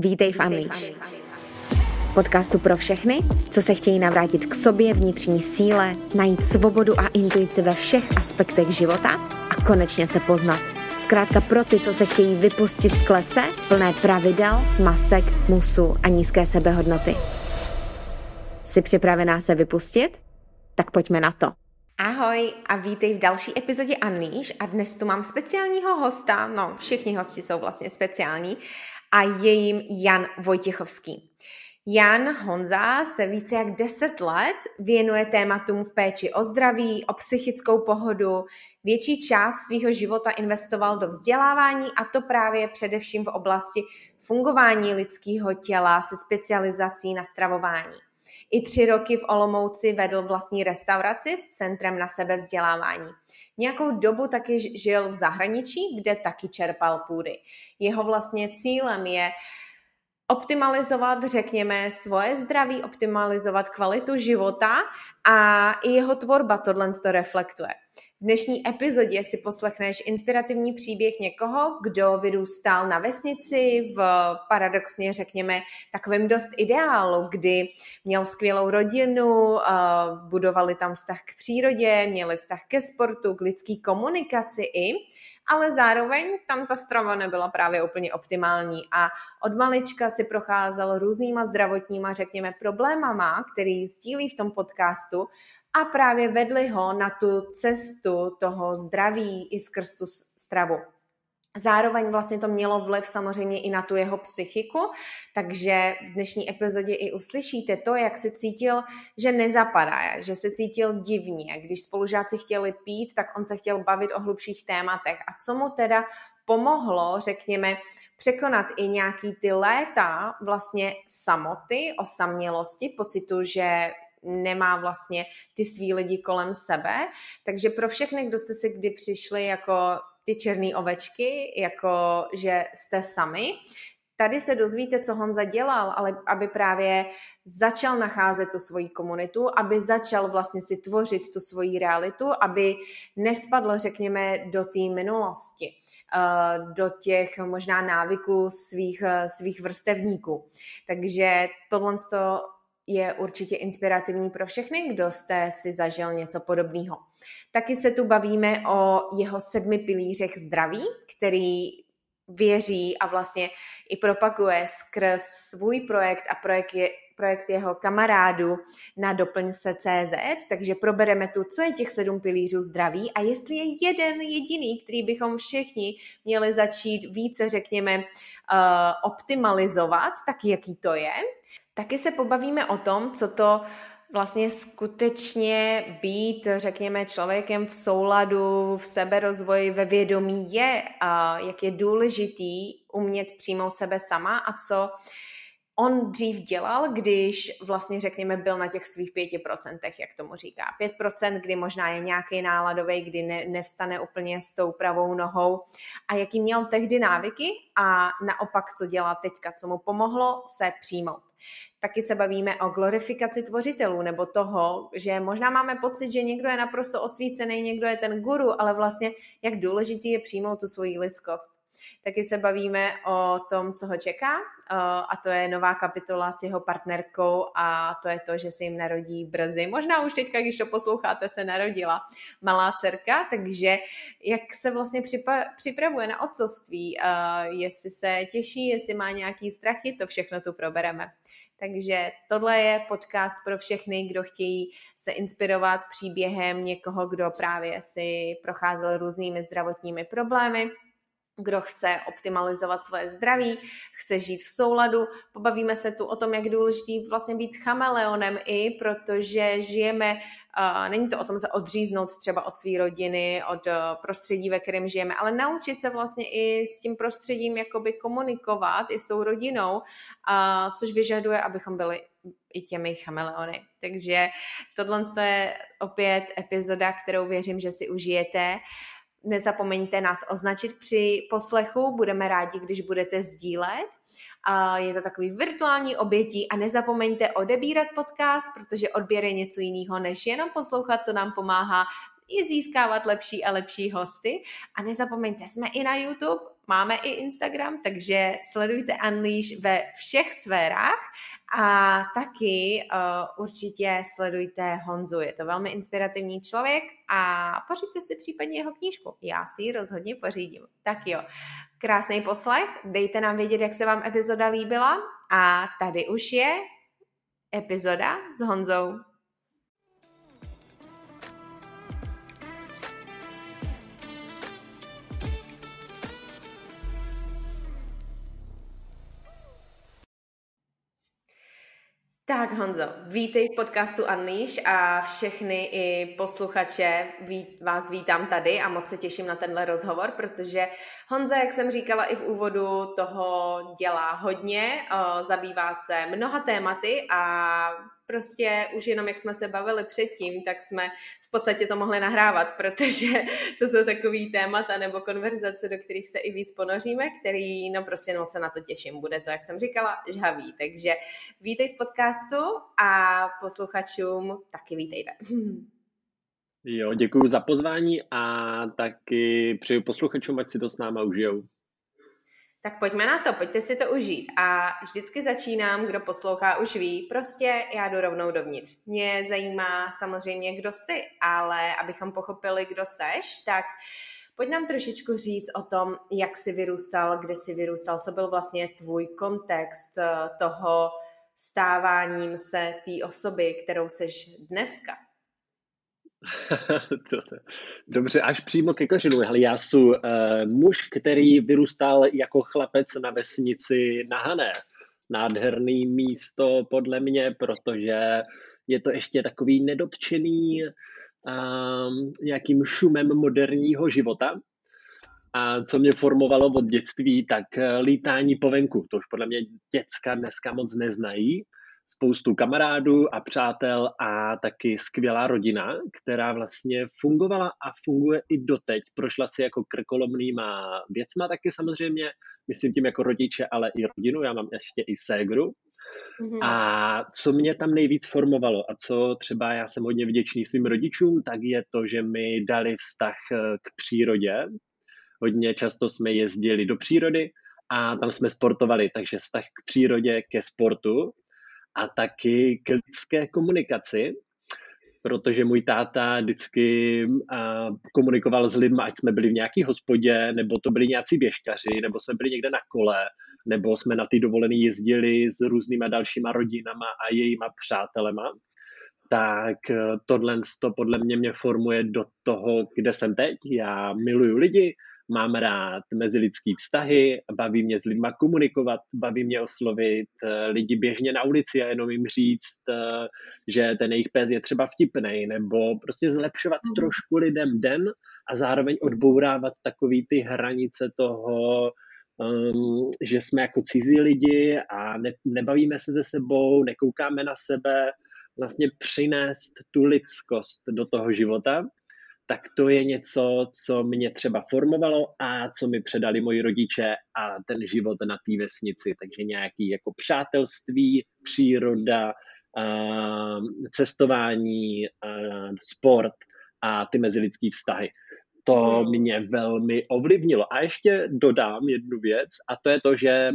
Vítej v Unleash. Podcastu pro všechny, co se chtějí navrátit k sobě, vnitřní síle, najít svobodu a intuici ve všech aspektech života a konečně se poznat. Zkrátka pro ty, co se chtějí vypustit z klece, plné pravidel, masek, musu a nízké sebehodnoty. Jsi připravená se vypustit? Tak pojďme na to. Ahoj a vítej v další epizodě Unleash a dnes tu mám speciálního hosta, no všichni hosti jsou vlastně speciální a je jim Jan Vojtěchovský. Jan Honza se více jak 10 let věnuje tématům v péči o zdraví, o psychickou pohodu. Větší část svého života investoval do vzdělávání a to právě především v oblasti fungování lidského těla se specializací na stravování. I tři roky v Olomouci vedl vlastní restauraci s centrem na sebevzdělávání. Nějakou dobu taky žil v zahraničí, kde taky čerpal půdy. Jeho vlastně cílem je optimalizovat, řekněme, svoje zdraví, optimalizovat kvalitu života a i jeho tvorba tohle to reflektuje. V dnešní epizodě si poslechneš inspirativní příběh někoho, kdo vyrůstal na vesnici v paradoxně, řekněme, takovém dost ideálu, kdy měl skvělou rodinu, budovali tam vztah k přírodě, měli vztah ke sportu, k lidské komunikaci i, ale zároveň tam ta strava nebyla právě úplně optimální a od malička si procházel různýma zdravotníma, řekněme, problémama, který sdílí v tom podcastu a právě vedli ho na tu cestu toho zdraví i skrz tu stravu. Zároveň vlastně to mělo vliv samozřejmě i na tu jeho psychiku, takže v dnešní epizodě i uslyšíte to, jak se cítil, že nezapadá, že se cítil divně. Když spolužáci chtěli pít, tak on se chtěl bavit o hlubších tématech. A co mu teda pomohlo, řekněme, překonat i nějaký ty léta vlastně samoty, osamělosti, pocitu, že nemá vlastně ty svý lidi kolem sebe. Takže pro všechny, kdo jste si kdy přišli jako ty černé ovečky, jako že jste sami, tady se dozvíte, co Honza dělal, ale aby právě začal nacházet tu svoji komunitu, aby začal vlastně si tvořit tu svoji realitu, aby nespadl, řekněme, do té minulosti, eh, do těch možná návyků svých, eh, svých vrstevníků. Takže tohle je určitě inspirativní pro všechny, kdo jste si zažil něco podobného. Taky se tu bavíme o jeho sedmi pilířech zdraví, který věří a vlastně i propaguje skrz svůj projekt a projekt, je, projekt jeho kamarádu na Doplň se CZ, takže probereme tu, co je těch sedm pilířů zdraví a jestli je jeden jediný, který bychom všichni měli začít více, řekněme, uh, optimalizovat, tak jaký to je. Taky se pobavíme o tom, co to vlastně skutečně být, řekněme, člověkem v souladu, v seberozvoji, ve vědomí je a jak je důležitý umět přijmout sebe sama a co on dřív dělal, když vlastně řekněme byl na těch svých pěti procentech, jak tomu říká. Pět procent, kdy možná je nějaký náladový, kdy ne, nevstane úplně s tou pravou nohou a jaký měl tehdy návyky a naopak, co dělá teďka, co mu pomohlo se přijmout. Taky se bavíme o glorifikaci tvořitelů, nebo toho, že možná máme pocit, že někdo je naprosto osvícený, někdo je ten guru, ale vlastně jak důležitý je přijmout tu svoji lidskost. Taky se bavíme o tom, co ho čeká a to je nová kapitola s jeho partnerkou a to je to, že se jim narodí brzy. Možná už teďka, když to posloucháte, se narodila malá dcerka, takže jak se vlastně připravuje na otcovství, jestli se těší, jestli má nějaký strachy, to všechno tu probereme. Takže tohle je podcast pro všechny, kdo chtějí se inspirovat příběhem někoho, kdo právě si procházel různými zdravotními problémy kdo chce optimalizovat svoje zdraví, chce žít v souladu. Pobavíme se tu o tom, jak důležitý vlastně být chameleonem i, protože žijeme, uh, není to o tom se odříznout třeba od své rodiny, od uh, prostředí, ve kterém žijeme, ale naučit se vlastně i s tím prostředím jakoby komunikovat i s tou rodinou, uh, což vyžaduje, abychom byli i těmi chameleony. Takže tohle je opět epizoda, kterou věřím, že si užijete. Uh, Nezapomeňte nás označit při poslechu, budeme rádi, když budete sdílet. Je to takový virtuální obětí a nezapomeňte odebírat podcast, protože odběr je něco jiného, než jenom poslouchat, to nám pomáhá i získávat lepší a lepší hosty. A nezapomeňte, jsme i na YouTube, máme i Instagram, takže sledujte Unleash ve všech sférách a taky uh, určitě sledujte Honzu. Je to velmi inspirativní člověk a pořiďte si případně jeho knížku. Já si ji rozhodně pořídím. Tak jo, krásný poslech, dejte nám vědět, jak se vám epizoda líbila a tady už je epizoda s Honzou. Tak Honzo, vítej v podcastu Unleash a všechny i posluchače vás vítám tady a moc se těším na tenhle rozhovor, protože Honza, jak jsem říkala i v úvodu, toho dělá hodně, zabývá se mnoha tématy a prostě už jenom jak jsme se bavili předtím, tak jsme v podstatě to mohli nahrávat, protože to jsou takový témata nebo konverzace, do kterých se i víc ponoříme, který, no prostě moc se na to těším. Bude to, jak jsem říkala, žhavý. Takže vítej v podcastu a posluchačům taky vítejte. Jo, děkuji za pozvání a taky přeju posluchačům, ať si to s náma užijou. Tak pojďme na to, pojďte si to užít. A vždycky začínám, kdo poslouchá, už ví, prostě já jdu rovnou dovnitř. Mě zajímá samozřejmě, kdo jsi, ale abychom pochopili, kdo seš, tak pojď nám trošičku říct o tom, jak jsi vyrůstal, kde jsi vyrůstal, co byl vlastně tvůj kontext eh, toho stáváním se té osoby, kterou seš dneska. Dobře, až přímo ke kořenu. Hele, já jsem uh, muž, který vyrůstal jako chlapec na vesnici na Hané. Nádherný místo podle mě, protože je to ještě takový nedotčený uh, nějakým šumem moderního života. A co mě formovalo od dětství, tak uh, lítání po venku. To už podle mě děcka dneska moc neznají spoustu kamarádů a přátel a taky skvělá rodina, která vlastně fungovala a funguje i doteď. Prošla si jako krkolomnýma věcma taky samozřejmě, myslím tím jako rodiče, ale i rodinu, já mám ještě i ségru. Mm-hmm. A co mě tam nejvíc formovalo a co třeba já jsem hodně vděčný svým rodičům, tak je to, že mi dali vztah eh, k přírodě. Hodně často jsme jezdili do přírody a tam jsme sportovali, takže vztah k přírodě, ke sportu a taky k lidské komunikaci, protože můj táta vždycky komunikoval s lidmi, ať jsme byli v nějaké hospodě, nebo to byli nějací běžkaři, nebo jsme byli někde na kole, nebo jsme na ty dovolený jezdili s různýma dalšíma rodinama a jejíma přátelema, tak e, tohle to podle mě mě formuje do toho, kde jsem teď. Já miluju lidi, mám rád mezilidský vztahy, baví mě s lidma komunikovat, baví mě oslovit eh, lidi běžně na ulici a jenom jim říct, eh, že ten jejich pes je třeba vtipný, nebo prostě zlepšovat mm. trošku lidem den a zároveň odbourávat takový ty hranice toho, um, že jsme jako cizí lidi a ne, nebavíme se ze sebou, nekoukáme na sebe, vlastně přinést tu lidskost do toho života tak to je něco, co mě třeba formovalo a co mi předali moji rodiče a ten život na té vesnici. Takže nějaký jako přátelství, příroda, cestování, sport a ty mezilidský vztahy. To hmm. mě velmi ovlivnilo. A ještě dodám jednu věc a to je to, že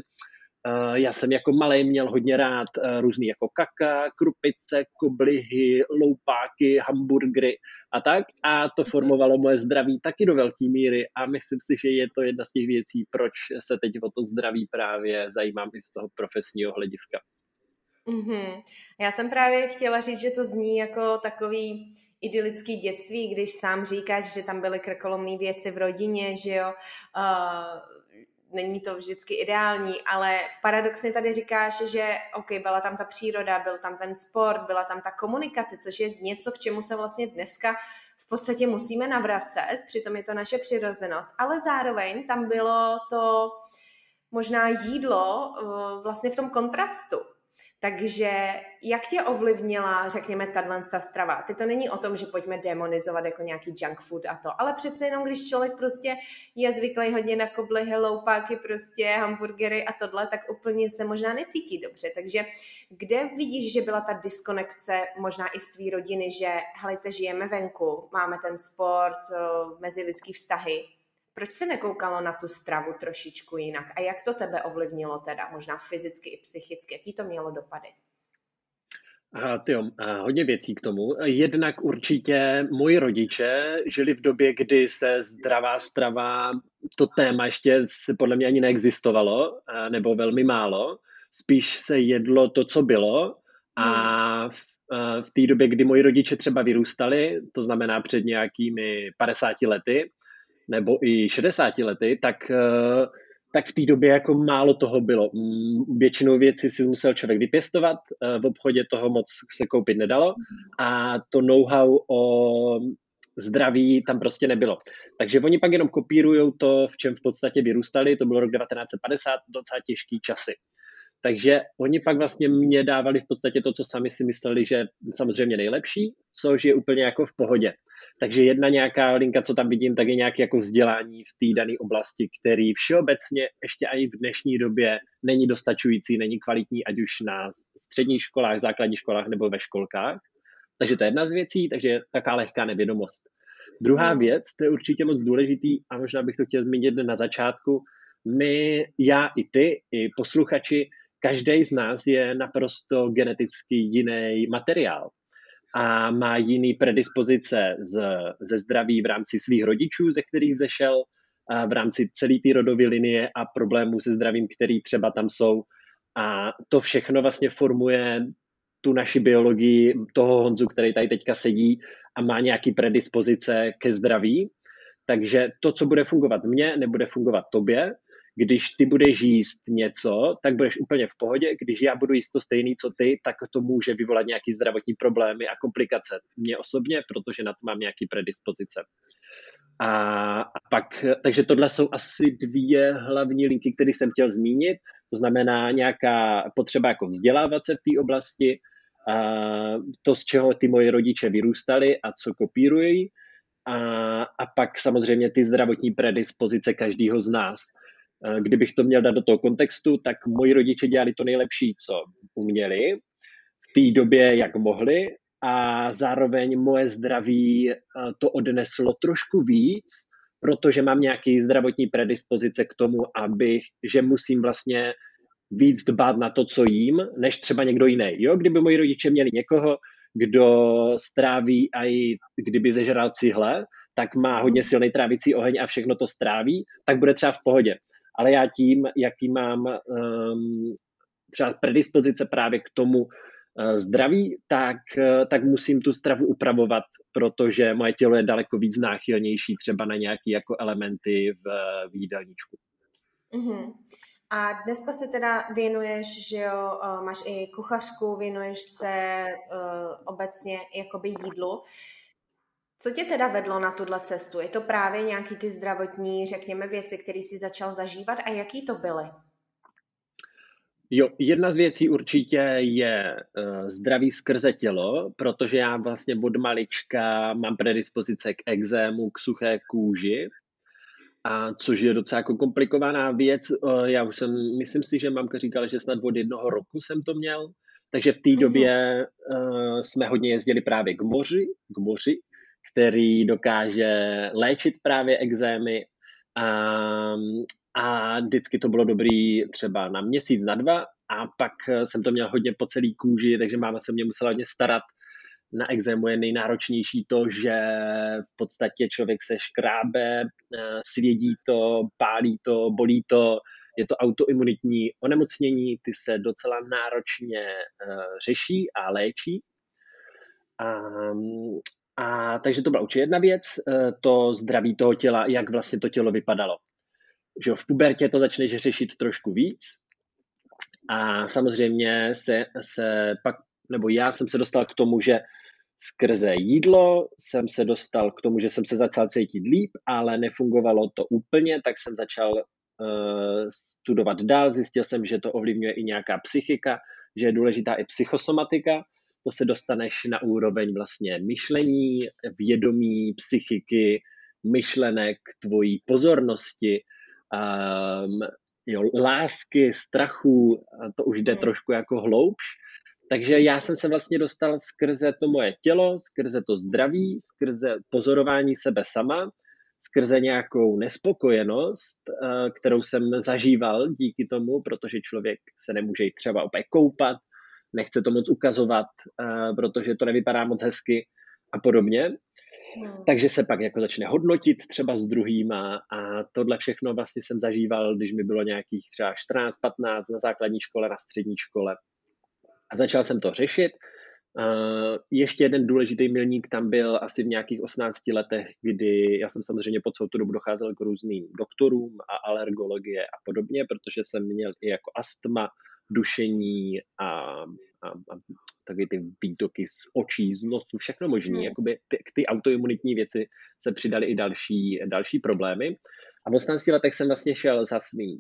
já jsem jako malý měl hodně rád uh, různý jako kaka, krupice, koblihy, loupáky, hamburgery a tak. A to formovalo moje zdraví taky do velké míry a myslím si, že je to jedna z těch věcí, proč se teď o to zdraví právě zajímám i z toho profesního hlediska. Mm-hmm. Já jsem právě chtěla říct, že to zní jako takový idylický dětství, když sám říkáš, že tam byly krkolomné věci v rodině, že jo, uh, není to vždycky ideální, ale paradoxně tady říkáš, že OK, byla tam ta příroda, byl tam ten sport, byla tam ta komunikace, což je něco, k čemu se vlastně dneska v podstatě musíme navracet, přitom je to naše přirozenost, ale zároveň tam bylo to možná jídlo eh, vlastně v tom kontrastu, takže jak tě ovlivnila, řekněme, tato strava? Ty to není o tom, že pojďme demonizovat jako nějaký junk food a to, ale přece jenom, když člověk prostě je zvyklý hodně na kobly, helloupáky, prostě hamburgery a tohle, tak úplně se možná necítí dobře. Takže kde vidíš, že byla ta diskonekce možná i z tvý rodiny, že helejte, žijeme venku, máme ten sport, mezi lidský vztahy, Proč se nekoukalo na tu stravu trošičku jinak? A jak to tebe ovlivnilo teda, možná fyzicky i psychicky? Jaký to mělo dopady? A tyjo, a hodně věcí k tomu. Jednak určitě moji rodiče žili v době, kdy se zdravá strava, to téma ještě se podle mě ani neexistovalo, nebo velmi málo. Spíš se jedlo to, co bylo a hmm. v, v té době, kdy moji rodiče třeba vyrůstali, to znamená před nějakými 50 lety, nebo i 60 lety, tak tak v té době jako málo toho bylo. Mm, většinou věci si musel člověk vypěstovat, eh, v obchodě toho moc se koupit nedalo a to know-how o zdraví tam prostě nebylo. Takže oni pak jenom kopírují to, v čem v podstatě vyrůstali, to bylo rok 1950, docela těžký časy. Takže oni pak vlastně mě dávali v podstatě to, co sami si mysleli, že samozřejmě nejlepší, což je úplně jako v pohodě. Takže jedna nějaká linka, co tam vidím, tak je nějaké jako vzdělání v té dané oblasti, který všeobecně ještě i v dnešní době není dostačující, není kvalitní, ať už na středních školách, základních školách nebo ve školkách. Takže to je jedna z věcí, takže taká lehká nevědomost. Druhá věc, to je určitě moc důležitý a možná bych to chtěl zmínit na začátku, my, já i ty, i posluchači, každý z nás je naprosto geneticky jiný materiál a má jiný predispozice z, ze zdraví v rámci svých rodičů, ze kterých zešel, v rámci celé té rodové linie a problémů se zdravím, který třeba tam jsou. A to všechno vlastně formuje tu naši biologii toho Honzu, který tady teďka sedí a má nějaký predispozice ke zdraví. Takže to, co bude fungovat mně, nebude fungovat tobě když ty budeš jíst něco, tak budeš úplně v pohodě. Když já budu jíst to stejný, co ty, tak to může vyvolat nějaký zdravotní problémy a komplikace. Mě osobně, protože na to mám nějaký predispozice. A, a pak, takže tohle jsou asi dvě hlavní linky, které jsem chtěl zmínit. To znamená nějaká potřeba jako vzdělávat se v té oblasti, a to, z čeho ty moje rodiče vyrůstali a co kopírují. A, a pak samozřejmě ty zdravotní predispozice každého z nás. Kdybych to měl dát do toho kontextu, tak moji rodiče dělali to nejlepší, co uměli v té době, jak mohli a zároveň moje zdraví eh, to odneslo trošku víc, protože mám nějaký zdravotní predispozice k tomu, abych, že musím vlastně víc dbát na to, co jím, než třeba někdo jiný. Jo, kdyby moji rodiče měli někoho, kdo stráví a i kdyby zežral cihle, tak má hodně silný trávicí oheň a všechno to stráví, tak bude třeba v pohodě ale já tím, jaký mám um, třeba predispozice právě k tomu uh, zdraví, tak, uh, tak musím tu stravu upravovat, protože moje tělo je daleko víc náchylnější třeba na nějaké jako elementy v, v jídelníčku. Mm-hmm. A dneska se teda věnuješ, že jo, uh, máš i kuchařku, věnuješ se uh, obecně jakoby jídlu. Co tě teda vedlo na tuhle cestu? Je to právě nějaký ty zdravotní, řekněme, věci, které jsi začal zažívat a jaký to byly? Jo, jedna z věcí určitě je uh, zdraví skrze tělo, protože já vlastně od malička mám predispozice k exému, k suché kůži, a což je docela jako komplikovaná věc. Uh, já už jsem, myslím si, že mamka říkala, že snad od jednoho roku jsem to měl, takže v té mhm. době uh, jsme hodně jezdili právě k moři, k moři který dokáže léčit právě exémy a, a vždycky to bylo dobrý třeba na měsíc, na dva a pak jsem to měl hodně po celý kůži, takže máma se mě musela hodně starat. Na exému je nejnáročnější to, že v podstatě člověk se škrábe, svědí to, pálí to, bolí to, je to autoimunitní onemocnění, ty se docela náročně uh, řeší a léčí. A, a takže to byla určitě jedna věc, eh, to zdraví toho těla, jak vlastně to tělo vypadalo. Že v pubertě to začneš řešit trošku víc a samozřejmě se, se pak, nebo já jsem se dostal k tomu, že skrze jídlo jsem se dostal k tomu, že jsem se začal cítit líp, ale nefungovalo to úplně, tak jsem začal uh, studovat dál, zjistil jsem, že to ovlivňuje i nějaká psychika, že je důležitá i psychosomatika, to se dostaneš na úroveň vlastně myšlení, vědomí, psychiky, myšlenek, tvojí pozornosti, um, jo, lásky, strachu, a to už jde hmm. trošku jako hloubš. Takže já jsem se vlastně dostal skrze to moje tělo, skrze to zdraví, skrze pozorování sebe sama, skrze nějakou nespokojenost, eh, kterou jsem zažíval díky tomu, protože člověk se nemůže třeba opět koupat, nechce to moc ukazovat, eh, protože to nevypadá moc hezky a podobně. Hmm. Takže se pak jako začne hodnotit třeba s druhýma a tohle všechno vlastně jsem zažíval, když mi bylo nějakých třeba 14, 15 na základní škole, na střední škole. A začal jsem to řešit. Uh, ještě jeden důležitý milník tam byl asi v nějakých 18 letech, kdy já jsem samozřejmě po celou tu dobu docházel k různým doktorům a alergologie a podobně, protože jsem měl i jako astma, dušení a, a, a taky ty výtoky z očí, z nosu, všechno možné. Hmm. Jakoby ty, ty autoimunitní věci se přidaly i další, další problémy. A v 18 letech jsem vlastně šel za svým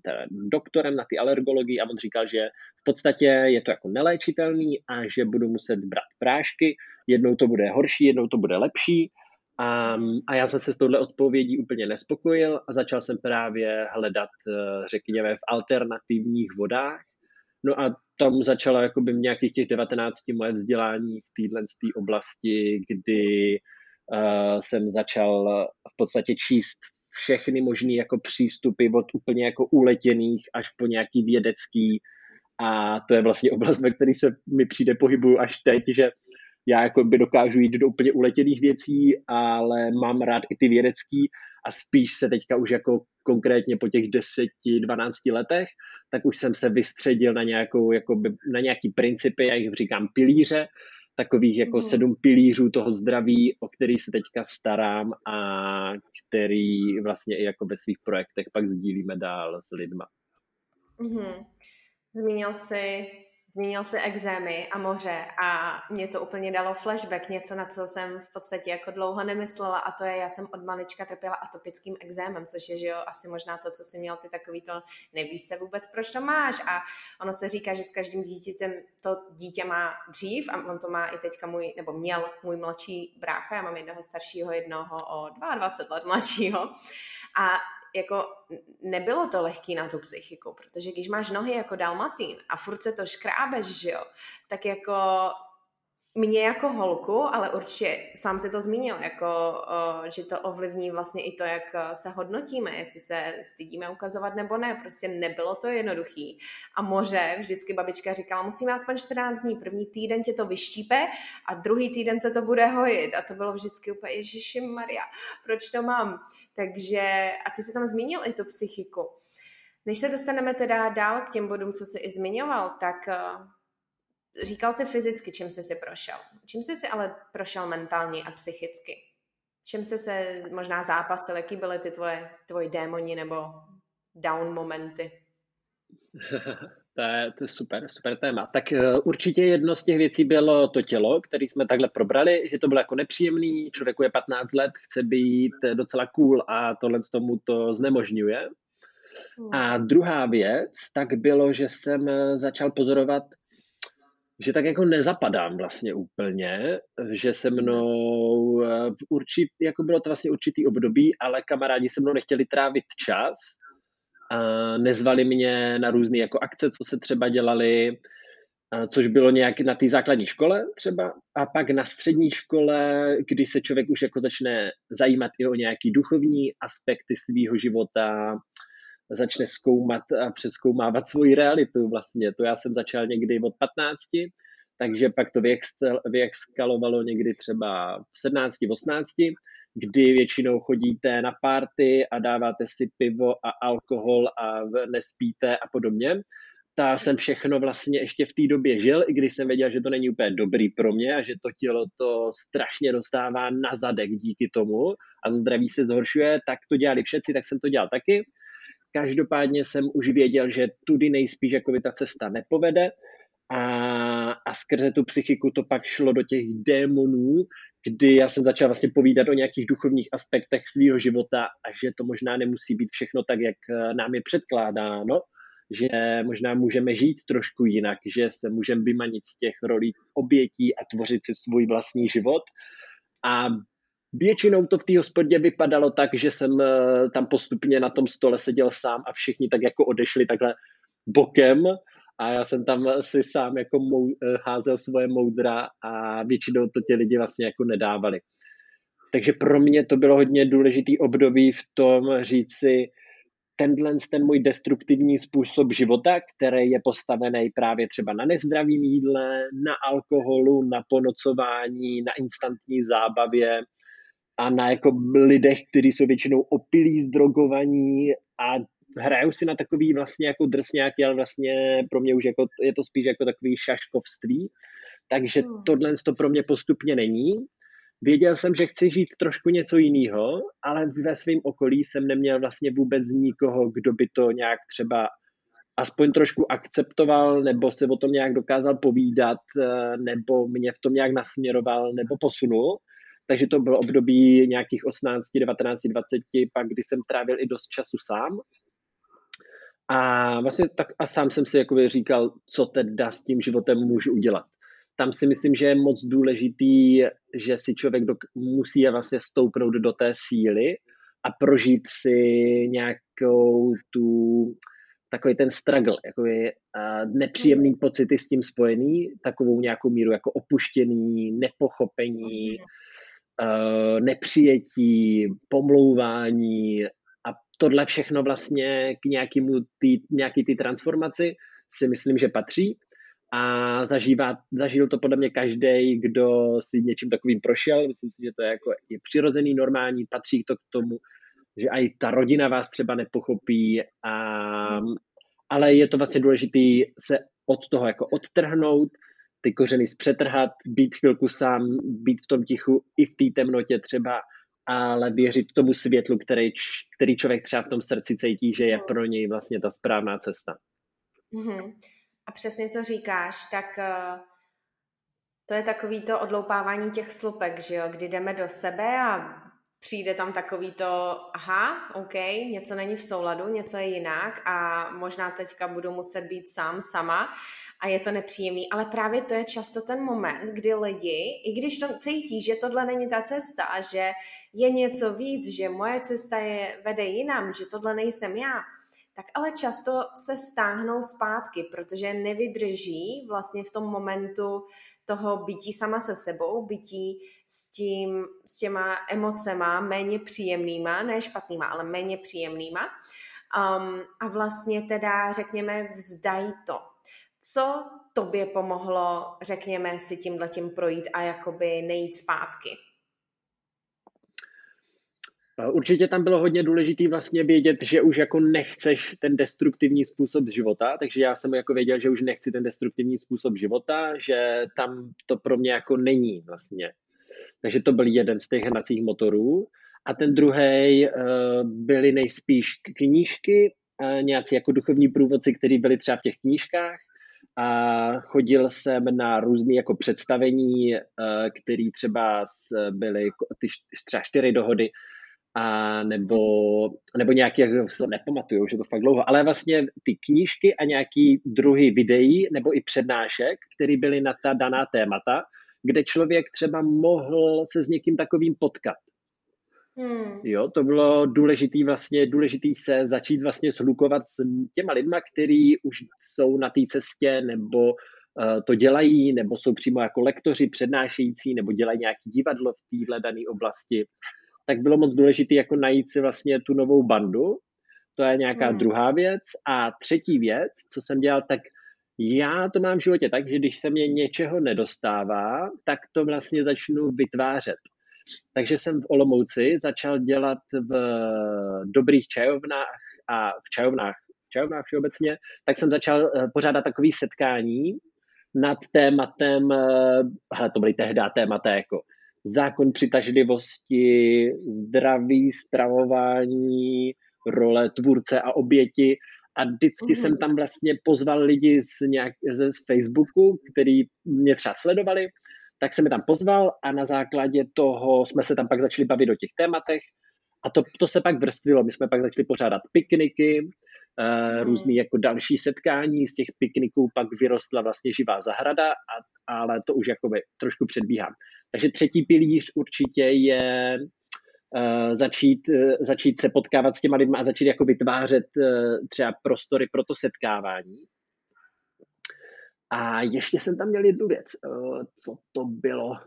doktorem na ty alergologii a on říkal, že v podstatě je to jako neléčitelný a že budu muset brát prášky. Jednou to bude horší, jednou to bude lepší. A, a já jsem se s touhle odpovědí úplně nespokojil a začal jsem právě hledat, eh, řekněme, v alternativních vodách. No a tam začala jakoby v nějakých těch 19 moje vzdělání v téhle oblasti, kdy uh, jsem začal v podstatě číst všechny možné jako přístupy od úplně jako uletěných až po nějaký vědecký. A to je vlastně oblast, ve které se mi přijde pohybu až teď, že já jako by dokážu jít do úplně uletěných věcí, ale mám rád i ty vědecký a spíš se teďka už jako konkrétně po těch 10-12 letech, tak už jsem se vystředil na, nějakou, jako by, na nějaký principy, já jich říkám pilíře, takových jako mm. sedm pilířů toho zdraví, o který se teďka starám a který vlastně i jako ve svých projektech pak sdílíme dál s lidma. Mm. Zmínil jsi Zmínil si exémy a moře a mě to úplně dalo flashback, něco, na co jsem v podstatě jako dlouho nemyslela a to je, já jsem od malička trpěla atopickým exémem, což je, že jo, asi možná to, co jsi měl ty takový to, nevíš se vůbec, proč to máš. A ono se říká, že s každým dítětem to dítě má dřív a on to má i teďka můj, nebo měl můj mladší brácha, já mám jednoho staršího, jednoho o 22 let mladšího a jako nebylo to lehký na tu psychiku, protože když máš nohy jako dalmatín a furt se to škrábeš, že jo, tak jako mě jako holku, ale určitě sám se to zmínil, jako, o, že to ovlivní vlastně i to, jak se hodnotíme, jestli se stydíme ukazovat nebo ne. Prostě nebylo to jednoduchý. A moře, vždycky babička říkala, musíme aspoň 14 dní, první týden tě to vyštípe a druhý týden se to bude hojit. A to bylo vždycky úplně, Ježiši Maria, proč to mám? Takže, a ty se tam zmínil i tu psychiku. Než se dostaneme teda dál k těm bodům, co jsi i zmiňoval, tak říkal jsi fyzicky, čím jsi si prošel. Čím jsi si ale prošel mentálně a psychicky? Čím jsi se možná zápasil, jaký byly ty tvoje, tvoje démoni nebo down momenty? to, je, to je super, super téma. Tak uh, určitě jedno z těch věcí bylo to tělo, který jsme takhle probrali, že to bylo jako nepříjemný, člověku je 15 let, chce být docela cool a tohle z tomu to znemožňuje. Hmm. A druhá věc, tak bylo, že jsem začal pozorovat že tak jako nezapadám vlastně úplně, že se mnou eh, v určit, jako bylo to vlastně určitý období, ale kamarádi se mnou nechtěli trávit čas a nezvali mě na různé jako akce, co se třeba dělali, což bylo nějak na té základní škole třeba. A pak na střední škole, kdy se člověk už jako začne zajímat i o nějaký duchovní aspekty svého života, začne zkoumat a přeskoumávat svoji realitu vlastně. To já jsem začal někdy od 15, takže pak to vyexkalovalo někdy třeba v 17, 18, kdy většinou chodíte na párty a dáváte si pivo a alkohol a nespíte a podobně. Ta jsem všechno vlastně ještě v té době žil, i když jsem věděl, že to není úplně dobrý pro mě a že to tělo to strašně dostává na zadek díky tomu a zdraví se zhoršuje, tak to dělali všetci, tak jsem to dělal taky. Každopádně jsem už věděl, že tudy nejspíš jako by ta cesta nepovede a, a skrze tu psychiku to pak šlo do těch démonů, kdy já jsem začal vlastně povídat o nějakých duchovních aspektech svého života a že to možná nemusí být všechno tak, jak eh, nám je předkládáno, že možná můžeme žít trošku jinak, že se můžeme vymanit z těch rolí obětí a tvořit si svůj vlastní život. A Většinou to v té hospodě vypadalo tak, že jsem eh, tam postupně na tom stole seděl sám a všichni tak jako odešli takhle bokem a já jsem tam si sám jako mou, eh, házel svoje moudra a většinou to ti lidi vlastně jako nedávali. Takže pro mě to bylo hodně důležitý období v tom říct si, tenhle ten můj destruktivní způsob života, který je postavený právě třeba na nezdravým jídle, na alkoholu, na ponocování, na instantní zábavě a na jako lidech, kteří jsou většinou opilí, zdrogovaní a hrajou si na takový vlastně jako drsňáky, ale vlastně pro mě už jako, je to spíš jako takový šaškovství. Takže hmm. tohle to pro mě postupně není. Věděl jsem, že chci žít trošku něco jiného, ale ve svém okolí jsem neměl vlastně vůbec nikoho, kdo by to nějak třeba aspoň trošku akceptoval, nebo se o tom nějak dokázal povídat, eh, nebo mě v tom nějak nasměroval, nebo posunul. Takže to bylo období nějakých 18, 19, 20, pak kdy jsem trávil i dost času sám. A vlastně tak a sám jsem si jakoby říkal, co teda s tím životem můžu udělat tam si myslím, že je moc důležitý, že si člověk dok- musí vlastně stoupnout do té síly a prožít si nějakou tu, takový ten struggle, jako je uh, nepříjemný mm. pocity s tím spojený, takovou nějakou míru jako opuštění, nepochopení, uh, nepřijetí, pomlouvání a tohle všechno vlastně k nějakému tý, nějaký ty transformaci si myslím, že patří a zažívá, zažil to podle mě každý, kdo si něčím takovým prošel. Myslím si, že to je, jako, je přirozený, normální, patří to k tomu, že i ta rodina vás třeba nepochopí, a, ale je to vlastně důležité se od toho jako odtrhnout, ty kořeny zpřetrhat, být chvilku sám, být v tom tichu i v té temnotě třeba, ale věřit tomu světlu, který, který člověk třeba v tom srdci cítí, že je pro něj vlastně ta správná cesta. Mm-hmm. A přesně co říkáš, tak uh, to je takový to odloupávání těch slupek, že jo, kdy jdeme do sebe a přijde tam takový to, aha, OK, něco není v souladu, něco je jinak a možná teďka budu muset být sám, sama a je to nepříjemný, ale právě to je často ten moment, kdy lidi, i když to cítí, že tohle není ta cesta, že je něco víc, že moje cesta je vede jinam, že tohle nejsem já, tak ale často se stáhnou zpátky, protože nevydrží vlastně v tom momentu toho bytí sama se sebou, bytí s, tím, s těma emocema méně příjemnýma, ne špatnýma, ale méně příjemnýma. Um, a vlastně teda, řekněme, vzdají to. Co tobě pomohlo, řekněme, si tímhletím projít a jakoby nejít zpátky? Určitě tam bylo hodně důležité vlastně vědět, že už jako nechceš ten destruktivní způsob života, takže já jsem jako věděl, že už nechci ten destruktivní způsob života, že tam to pro mě jako není vlastně. Takže to byl jeden z těch hnacích motorů. A ten druhý uh, byly nejspíš knížky, uh, nějací jako duchovní průvodci, kteří byli třeba v těch knížkách. A chodil jsem na různé jako představení, které třeba byly ty třeba čtyři dohody, a nebo, nebo nějaký, jak se nepamatuju, už je to fakt dlouho, ale vlastně ty knížky a nějaký druhy videí nebo i přednášek, které byly na ta daná témata, kde člověk třeba mohl se s někým takovým potkat. Hmm. Jo, to bylo důležitý vlastně, důležitý se začít vlastně slukovat s těma lidma, kteří už jsou na té cestě nebo uh, to dělají, nebo jsou přímo jako lektoři, přednášející, nebo dělají nějaký divadlo v téhle dané oblasti tak bylo moc důležité jako najít si vlastně tu novou bandu. To je nějaká hmm. druhá věc. A třetí věc, co jsem dělal, tak já to mám v životě tak, že když se mě něčeho nedostává, tak to vlastně začnu vytvářet. Takže jsem v Olomouci začal dělat v dobrých čajovnách a v čajovnách, v čajovnách všeobecně, tak jsem začal eh, pořádat takový setkání nad tématem, eh, hele, to byly tehdy témata jako zákon přitažlivosti, zdraví, stravování, role tvůrce a oběti. A vždycky mm-hmm. jsem tam vlastně pozval lidi z, nějak, z Facebooku, který mě třeba sledovali, tak jsem je tam pozval a na základě toho jsme se tam pak začali bavit o těch tématech a to, to se pak vrstvilo. My jsme pak začali pořádat pikniky, uh, různý jako další setkání, z těch pikniků pak vyrostla vlastně živá zahrada, a, ale to už jakoby trošku předbíhám. Takže třetí pilíř určitě je uh, začít, uh, začít se potkávat s těma lidmi a začít jako vytvářet uh, třeba prostory pro to setkávání. A ještě jsem tam měl jednu věc. Co to bylo?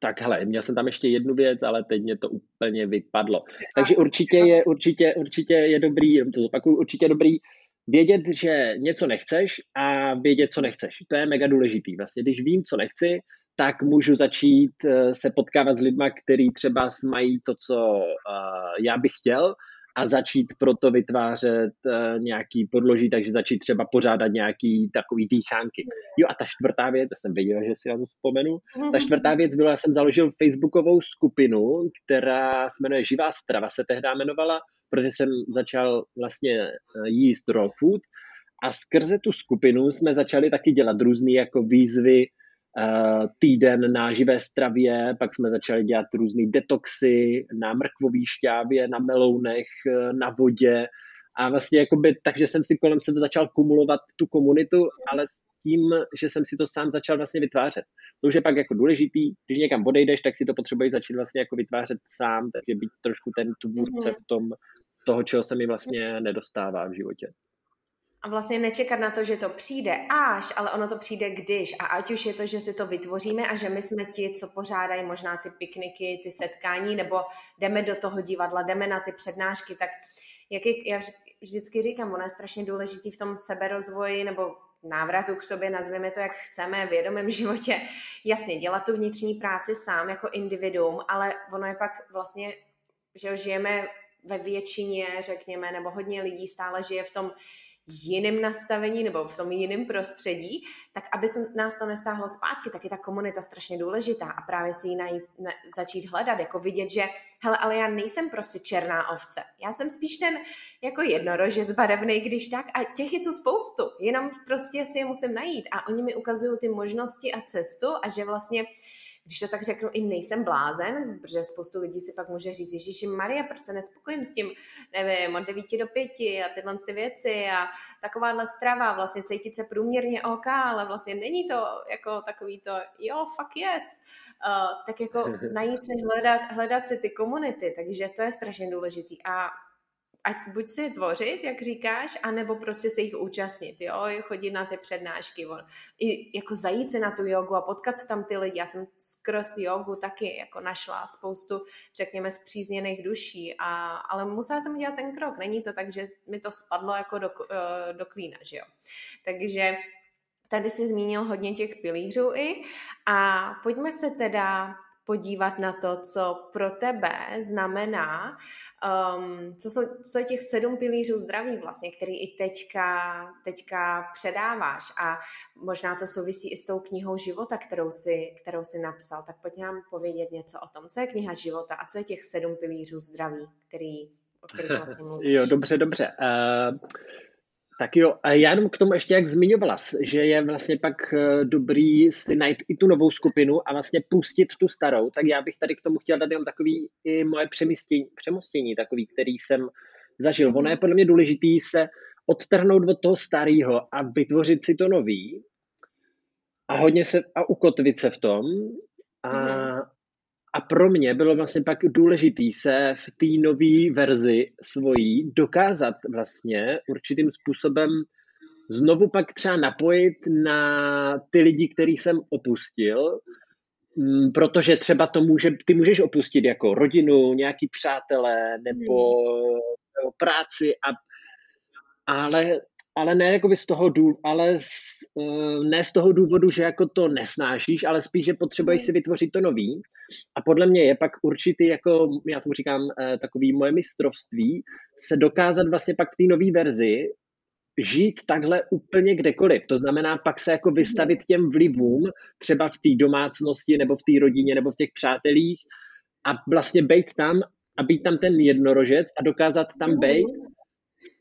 Tak hele, měl jsem tam ještě jednu věc, ale teď mě to úplně vypadlo. Takže určitě je, určitě, určitě je dobrý, to zopakuju, určitě dobrý vědět, že něco nechceš a vědět, co nechceš. To je mega důležitý. Vlastně, když vím, co nechci, tak můžu začít eh, se potkávat s lidmi, kteří třeba mají to, co eh, já bych chtěl a začít proto vytvářet uh, nějaký podloží, takže začít třeba pořádat nějaký takový dýchánky. Jo a ta čtvrtá věc, já jsem věděl, že si na to vzpomenu, ta čtvrtá věc byla, já jsem založil facebookovou skupinu, která se jmenuje Živá strava, se tehdy jmenovala, protože jsem začal vlastně eh, jíst raw food a skrze tu skupinu jsme začali taky dělat různé jako výzvy, Eh, týden na živé stravě, pak jsme začali dělat různé detoxy na mrkvové šťávě, na melounech, na vodě a vlastně jakoby, takže jsem si kolem sebe začal kumulovat tu komunitu, ale s tím, že jsem si to sám začal vlastně vytvářet. To už je pak jako důležitý, když někam odejdeš, tak si to potřebuješ začít vlastně jako vytvářet sám, takže být trošku ten tvůrce mhm. v tom toho, čeho se mi vlastně nedostává v životě a vlastně nečekat na to, že to přijde až, ale ono to přijde když. A ať už je to, že si to vytvoříme a že my jsme ti, co pořádají možná ty pikniky, ty setkání, nebo jdeme do toho divadla, jdeme na ty přednášky, tak jak je, já vždycky říkám, ono je strašně důležitý v tom seberozvoji nebo návratu k sobě, nazveme to, jak chceme, v vědomém životě. Jasně, dělat tu vnitřní práci sám jako individuum, ale ono je pak vlastně, že žijeme ve většině, řekněme, nebo hodně lidí stále žije v tom jiném nastavení nebo v tom jiném prostředí, tak aby se nás to nestáhlo zpátky, tak je ta komunita strašně důležitá a právě si ji najít, na, začít hledat, jako vidět, že hele, ale já nejsem prostě černá ovce. Já jsem spíš ten jako jednorožec barevný, když tak a těch je tu spoustu, jenom prostě si je musím najít a oni mi ukazují ty možnosti a cestu a že vlastně když to tak řeknu, i nejsem blázen, protože spoustu lidí si pak může říct, Ježíši Maria, proč se nespokojím s tím, nevím, od 9 do 5 a tyhle ty věci a takováhle strava, vlastně cítit se průměrně OK, ale vlastně není to jako takový to, jo, fuck yes, uh, tak jako najít si, hledat, hledat si ty komunity, takže to je strašně důležitý. A ať buď si je tvořit, jak říkáš, anebo prostě se jich účastnit, jo, chodit na ty přednášky, i jako zajít se na tu jogu a potkat tam ty lidi. Já jsem skrz jogu taky jako našla spoustu, řekněme, zpřízněných duší, a, ale musela jsem udělat ten krok. Není to tak, že mi to spadlo jako do, eh, do klína, že jo. Takže tady si zmínil hodně těch pilířů i a pojďme se teda podívat na to, co pro tebe znamená, um, co, jsou, co je těch sedm pilířů zdraví vlastně, který i teďka, teďka předáváš a možná to souvisí i s tou knihou života, kterou si, kterou si napsal. Tak pojď nám povědět něco o tom, co je kniha života a co je těch sedm pilířů zdraví, který, o kterých vlastně mluvíš. Jo, dobře, dobře. Uh... Tak jo, a já jenom k tomu ještě, jak zmiňovala, že je vlastně pak eh, dobrý si najít i tu novou skupinu a vlastně pustit tu starou, tak já bych tady k tomu chtěl dát jenom takový i moje přemostění, přemostění takový, který jsem zažil. Ono je podle mě důležitý se odtrhnout od toho starého a vytvořit si to nový a hodně se a ukotvit se v tom a, mm-hmm. A pro mě bylo vlastně pak důležitý se v té nové verzi svojí dokázat vlastně určitým způsobem znovu pak třeba napojit na ty lidi, který jsem opustil, mm, protože třeba to může, ty můžeš opustit jako rodinu, nějaký přátelé nebo hmm. práci, a, ale ale ne jako z toho důvodu, ale z, uh, ne z toho důvodu, že jako to nesnášíš, ale spíš, že potřebuješ si vytvořit to nový. A podle mě je pak určitý, jako já tomu říkám, uh, takový moje mistrovství, se dokázat vlastně pak v té nové verzi žít takhle úplně kdekoliv. To znamená pak se jako vystavit těm vlivům, třeba v té domácnosti, nebo v té rodině, nebo v těch přátelích a vlastně být tam a být tam ten jednorožec a dokázat tam být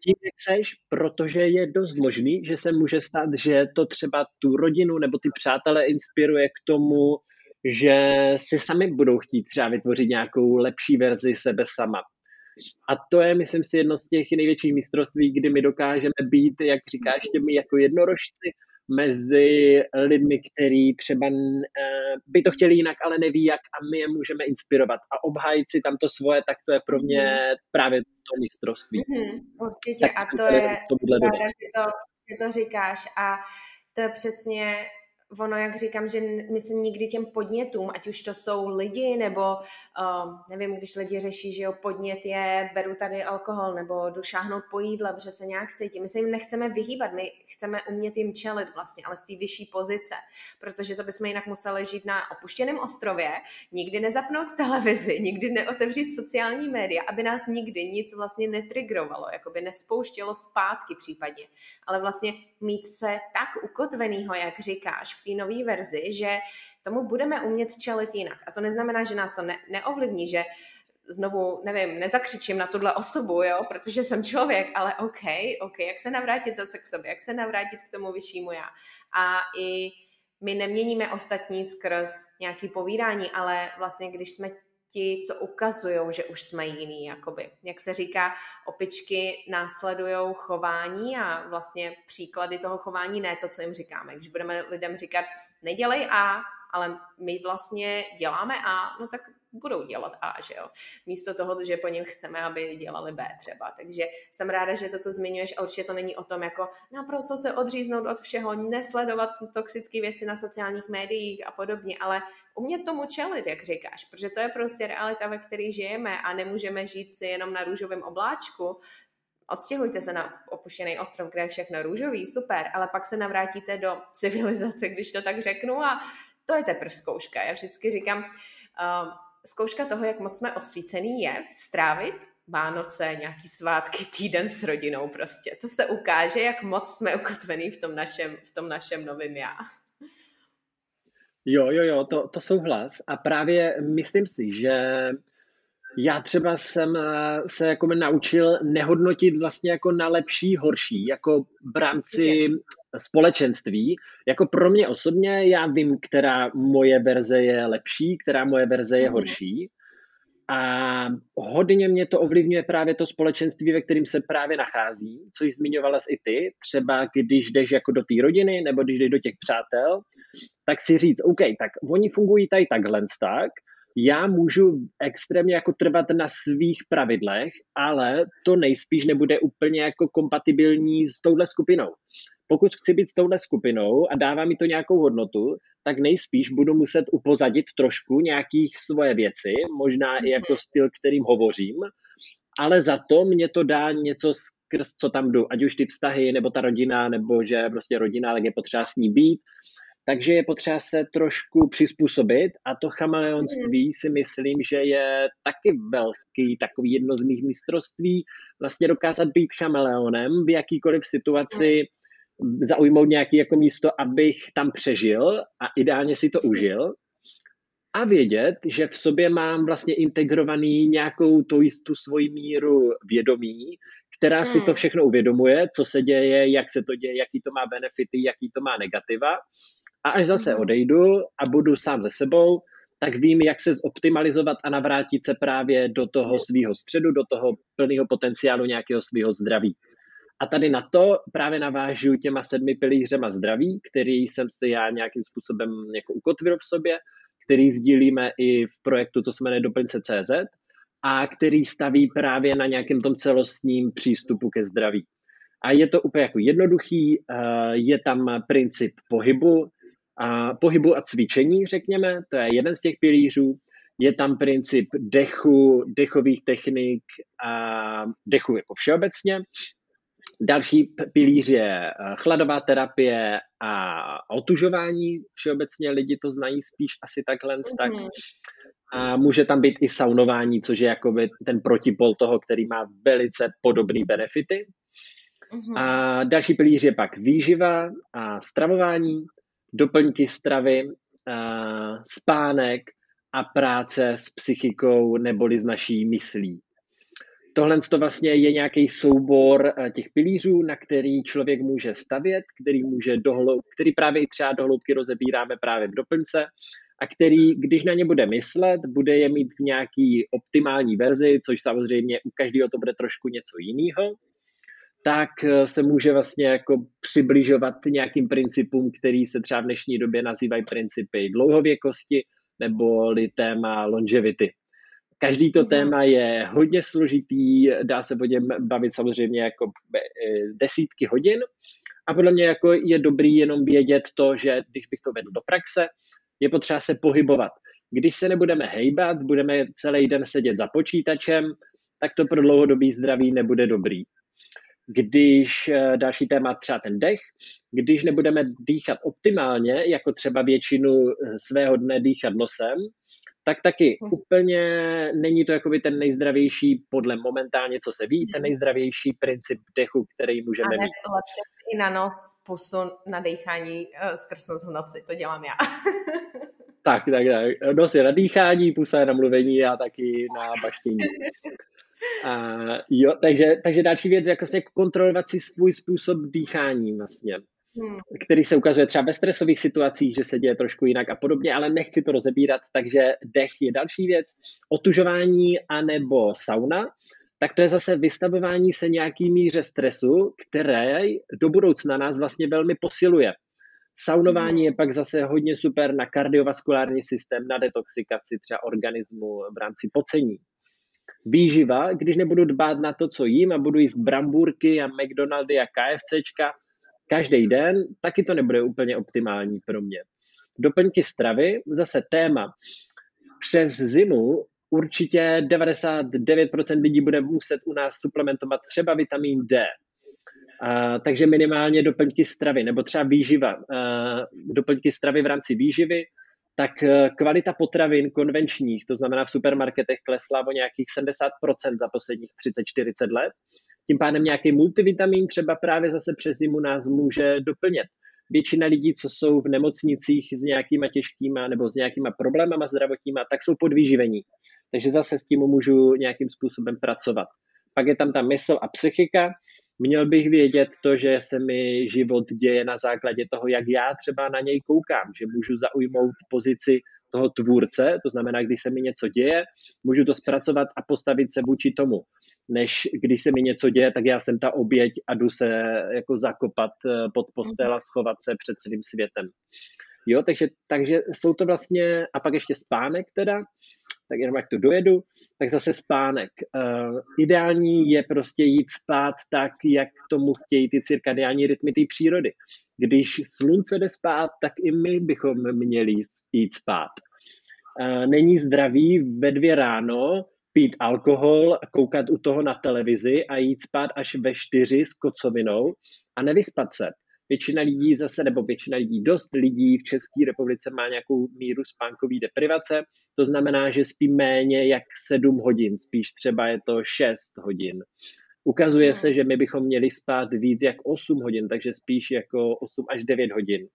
tím chceš, protože je dost možný, že se může stát, že to třeba tu rodinu nebo ty přátelé inspiruje k tomu, že si sami budou chtít třeba vytvořit nějakou lepší verzi sebe sama. A to je, myslím si, jedno z těch největších mistrovství, kdy my dokážeme být, jak říkáš, těmi jako jednorožci, mezi lidmi, kteří třeba uh, by to chtěli jinak, ale neví jak a my je můžeme inspirovat. A obhájit si tam to svoje, tak to je pro mě mm. právě to mistrovství. Mm-hmm, určitě tak a to je, to, že, to, že to říkáš a to je přesně ono, jak říkám, že my se nikdy těm podnětům, ať už to jsou lidi, nebo uh, nevím, když lidi řeší, že jo, podnět je, beru tady alkohol, nebo jdu šáhnout po jídle, protože se nějak cítím. My se jim nechceme vyhýbat, my chceme umět jim čelit vlastně, ale z té vyšší pozice, protože to bychom jinak museli žít na opuštěném ostrově, nikdy nezapnout televizi, nikdy neotevřít sociální média, aby nás nikdy nic vlastně netrigrovalo, jako by nespouštělo zpátky případně, ale vlastně mít se tak ukotvenýho, jak říkáš, v té nové verzi, že tomu budeme umět čelit jinak. A to neznamená, že nás to ne- neovlivní, že znovu, nevím, nezakřičím na tuhle osobu, jo, protože jsem člověk, ale OK, OK, jak se navrátit zase k sobě, jak se navrátit k tomu vyššímu já. A i my neměníme ostatní skrz nějaký povídání, ale vlastně když jsme ti, co ukazují, že už jsme jiný, jakoby. Jak se říká, opičky následují chování a vlastně příklady toho chování, ne to, co jim říkáme. Když budeme lidem říkat, nedělej A, ale my vlastně děláme A, no tak budou dělat A, že jo. Místo toho, že po něm chceme, aby dělali B třeba. Takže jsem ráda, že toto zmiňuješ a určitě to není o tom jako naprosto se odříznout od všeho, nesledovat toxické věci na sociálních médiích a podobně, ale umět tomu čelit, jak říkáš, protože to je prostě realita, ve které žijeme a nemůžeme žít si jenom na růžovém obláčku, odstěhujte se na opuštěný ostrov, kde je všechno růžový, super, ale pak se navrátíte do civilizace, když to tak řeknu a to je teprve zkouška. Já vždycky říkám, uh, zkouška toho, jak moc jsme osvícený, je strávit Vánoce, nějaký svátky, týden s rodinou prostě. To se ukáže, jak moc jsme ukotvený v tom našem, v tom našem novém já. Jo, jo, jo, to, to souhlas. A právě myslím si, že já třeba jsem eh, se jako naučil nehodnotit vlastně jako na lepší, horší, jako v rámci společenství. Jako pro mě osobně, já vím, která moje verze je lepší, která moje verze je mhm. horší. A hodně mě to ovlivňuje právě to společenství, ve kterém se právě nachází, což zmiňovala i ty. Třeba když jdeš jako do té rodiny nebo když jdeš do těch přátel, tak si říct, OK, tak oni fungují tady takhle tak, já můžu extrémně jako trvat na svých pravidlech, ale to nejspíš nebude úplně jako kompatibilní s touhle skupinou. Pokud chci být s touhle skupinou a dává mi to nějakou hodnotu, tak nejspíš budu muset upozadit trošku nějakých svoje věci, možná i jako mhm. styl, kterým hovořím, ale za to mě to dá něco skrz co tam jdu, ať už ty vztahy, nebo ta rodina, nebo že prostě rodina, tak je potřeba s ní být, takže je potřeba se trošku přizpůsobit a to chameleonství si myslím, že je taky velký takový jedno z mých mistrovství, vlastně dokázat být chameleonem v jakýkoliv situaci, zaujmout nějaké jako místo, abych tam přežil a ideálně si to užil a vědět, že v sobě mám vlastně integrovaný nějakou tu jistou svoji míru vědomí, která si to hmm. všechno uvědomuje, co se děje, jak se to děje, jaký to má benefity, jaký to má negativa a až zase mhm. odejdu a budu sám ze sebou, tak vím, jak se zoptimalizovat a navrátit se právě do toho svého středu, do toho plného potenciálu nějakého svého zdraví. A tady na to právě navážu těma sedmi pilířema zdraví, který jsem si já nějakým způsobem jako ukotvil v sobě, který sdílíme i v projektu, co jsme nedoplňce CZ, a který staví právě na nějakém tom celostním přístupu ke zdraví. A je to úplně jako jednoduchý, eh, je tam princip pohybu, a pohybu a cvičení, řekněme, to je jeden z těch pilířů. Je tam princip dechu, dechových technik a dechu jako všeobecně. Další pilíř je eh, chladová terapie a otužování. Všeobecně lidi to znají spíš asi takhle. Mm-hmm. Tak. A může tam být i saunování, což je jakoby ten protipol toho, který má velice podobné benefity. Mm-hmm. A další pilíř je pak výživa a stravování doplňky stravy, spánek a práce s psychikou neboli s naší myslí. Tohle to vlastně je nějaký soubor těch pilířů, na který člověk může stavět, který, může dohloub, který právě i třeba dohloubky rozebíráme právě v doplňce a který, když na ně bude myslet, bude je mít v nějaký optimální verzi, což samozřejmě u každého to bude trošku něco jiného tak eh, se může vlastně jako přibližovat nějakým principům, který se třeba v dnešní době nazývají principy dlouhověkosti nebo téma longevity. Každý to mm-hmm. téma je hodně složitý, dá se o něm bavit samozřejmě jako eh, desítky hodin, A podle mě jako je dobrý jenom vědět to, že když bych to vedl do praxe, je potřeba se pohybovat. Když se nebudeme hejbat, budeme celý den sedět za počítačem, tak to pro dlouhodobý zdraví nebude dobrý. Když eh, další téma třeba ten dech, když nebudeme dýchat optimálně, jako třeba většinu eh, svého dne dýchat nosem, tak taky hm. úplně není to jakoby ten nejzdravější, podle momentálně, co se ví, ten hm. nejzdravější princip dechu, který můžeme mít. i na nos pusu na dýchání uh, skrz nos v noci, to dělám já. tak, tak, tak. Nos je na dýchání, pusa je na mluvení a taky na baštění. A jo, takže, takže další věc, jako vlastně kontrolovat si svůj způsob dýchání vlastně. Který se ukazuje třeba ve stresových situacích, že se děje trošku jinak a podobně, ale nechci to rozebírat, takže dech je další věc. Otužování anebo sauna, tak to je zase vystavování se nějaký míře stresu, které do budoucna nás vlastně velmi posiluje. Saunování je pak zase hodně super na kardiovaskulární systém, na detoxikaci třeba organismu v rámci pocení. Výživa, když nebudu dbát na to, co jím a budu jíst brambůrky a McDonaldy a KFCčka, každý den, taky to nebude úplně optimální pro mě. Doplňky stravy, zase téma. Přes zimu určitě 99% lidí bude muset u nás suplementovat třeba vitamin D. A, takže minimálně doplňky stravy, nebo třeba výživa. A, doplňky stravy v rámci výživy, tak e, kvalita potravin konvenčních, to znamená v supermarketech klesla o nějakých 70% za posledních 30-40 let. Tím pádem nějaký multivitamin třeba právě zase přes zimu nás může doplnit. Většina lidí, co jsou v nemocnicích s nějakýma těžkýma nebo s nějakýma problémama zdravotníma, tak jsou podvýživení. Takže zase s tím můžu nějakým způsobem pracovat. Pak je tam ta mysl a psychika. Měl bych vědět to, že se mi život děje na základě toho, jak já třeba na něj koukám, že můžu zaujmout pozici toho tvůrce, to znamená, když se mi něco děje, můžu to zpracovat a postavit se vůči tomu než když se mi něco děje, tak já jsem ta oběť a jdu se jako zakopat eh, pod postel a schovat se před celým světem. Jo, takže, takže jsou to vlastně, a pak ještě spánek teda, tak jenom jak to dojedu, tak zase spánek. Uh, ideální je prostě jít spát tak, jak tomu chtějí ty cirkadiální rytmy té přírody. Když slunce jde spát, tak i my bychom měli jít spát. Uh, není zdravý ve dvě ráno pít alkohol koukat u toho na televizi a jít spát až ve čtyři s kocovinou a nevyspat se. Většina lidí zase, nebo většina lidí, dost lidí v České republice má nějakou míru spánkové deprivace, to znamená, že spí méně jak 7 hodin, spíš třeba je to 6 hodin. Ukazuje se, že my bychom měli spát víc jak 8 hodin, takže spíš jako 8 až 9 hodin.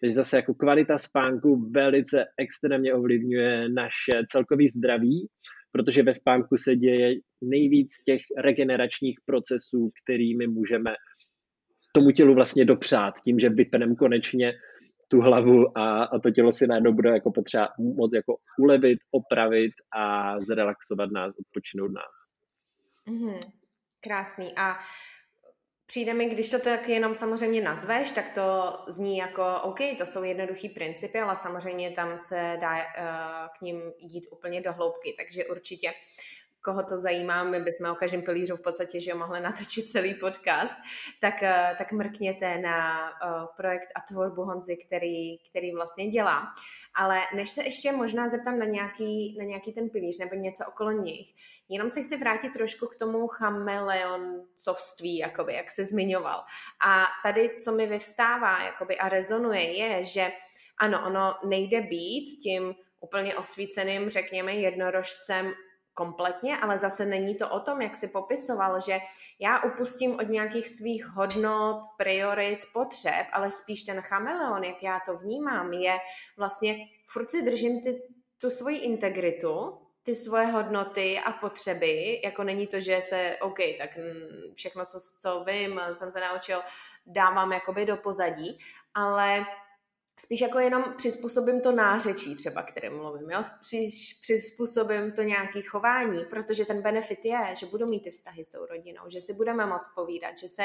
Takže zase jako kvalita spánku velice extrémně ovlivňuje naše celkový zdraví protože ve spánku se děje nejvíc těch regeneračních procesů, kterými můžeme tomu tělu vlastně dopřát, tím, že vypneme konečně tu hlavu a, a to tělo si najednou bude jako potřeba moc jako ulevit, opravit a zrelaxovat nás, odpočinout nás. Mm-hmm. Krásný. A Přijde mi, když to tak jenom samozřejmě nazveš, tak to zní jako OK, to jsou jednoduchý principy, ale samozřejmě tam se dá uh, k ním jít úplně do hloubky, takže určitě koho to zajímá, my bychom o každém pilířu v podstatě, že mohli natočit celý podcast, tak, eh, tak mrkněte na uh, projekt a tvorbu Honzy, který, který vlastně dělá. Ale než se ještě možná zeptám na nějaký, na nějaký ten pilíř nebo něco okolo nich, jenom se chci vrátit trošku k tomu chameleoncovství, jakoby, jak se zmiňoval. A tady, co mi vyvstává jakoby, a rezonuje, je, že ano, ono nejde být tím úplně osvíceným, řekněme, jednorožcem kompletně, ale zase není to o tom, jak si popisoval, že já upustím od nějakých svých hodnot, priorit, potřeb, ale spíš ten chameleon, jak já to vnímám, je vlastně furt si držím ty, tu svoji integritu, ty svoje hodnoty a potřeby, jako není to, že se, OK, tak všechno, co, co vím, jsem se naučil, dávám jakoby do pozadí, ale spíš jako jenom přizpůsobím to nářečí třeba, kterým mluvím, jo? spíš přizpůsobím to nějaký chování, protože ten benefit je, že budu mít ty vztahy s tou rodinou, že si budeme moc povídat, že se,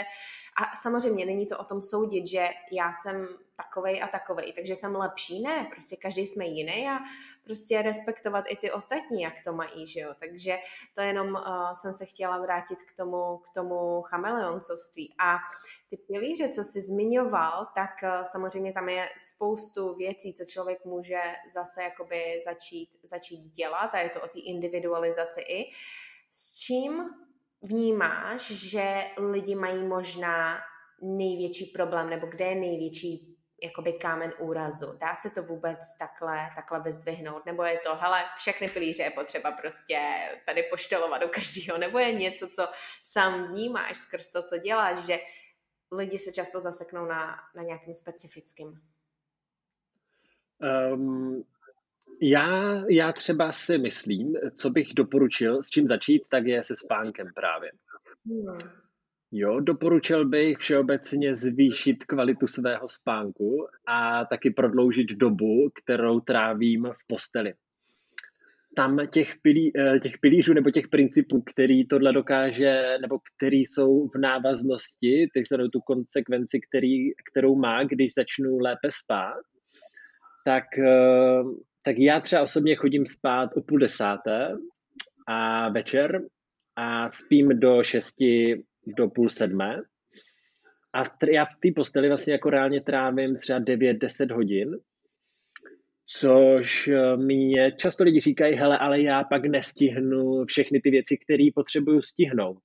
a samozřejmě není to o tom soudit, že já jsem takovej a takovej, takže jsem lepší. Ne, prostě každý jsme jiný a prostě respektovat i ty ostatní, jak to mají, že jo. Takže to jenom uh, jsem se chtěla vrátit k tomu, k tomu chameleoncovství. A ty pilíře, co jsi zmiňoval, tak uh, samozřejmě tam je spoustu věcí, co člověk může zase jakoby začít, začít dělat a je to o té individualizaci i. S čím vnímáš, že lidi mají možná největší problém, nebo kde je největší jakoby kámen úrazu. Dá se to vůbec takhle, takhle vyzdvihnout? Nebo je to, hele, všechny pilíře je potřeba prostě tady poštelovat do každého, nebo je něco, co sám vnímáš skrz to, co děláš, že lidi se často zaseknou na, na nějakým specifickým? Um, já, já třeba si myslím, co bych doporučil, s čím začít, tak je se spánkem právě. Hmm. Jo, doporučil bych všeobecně zvýšit kvalitu svého spánku a taky prodloužit dobu, kterou trávím v posteli. Tam těch, pilí, eh, těch pilířů nebo těch principů, který tohle dokáže, nebo který jsou v návaznosti, tak se tu konsekvenci, který, kterou má, když začnu lépe spát, tak, eh, tak já třeba osobně chodím spát o půl desáté a večer a spím do šesti do půl sedmé. A já v té posteli vlastně jako reálně trávím třeba 9-10 hodin, což eh, mě často lidi říkají, hele, ale já pak nestihnu všechny ty věci, které potřebuju stihnout.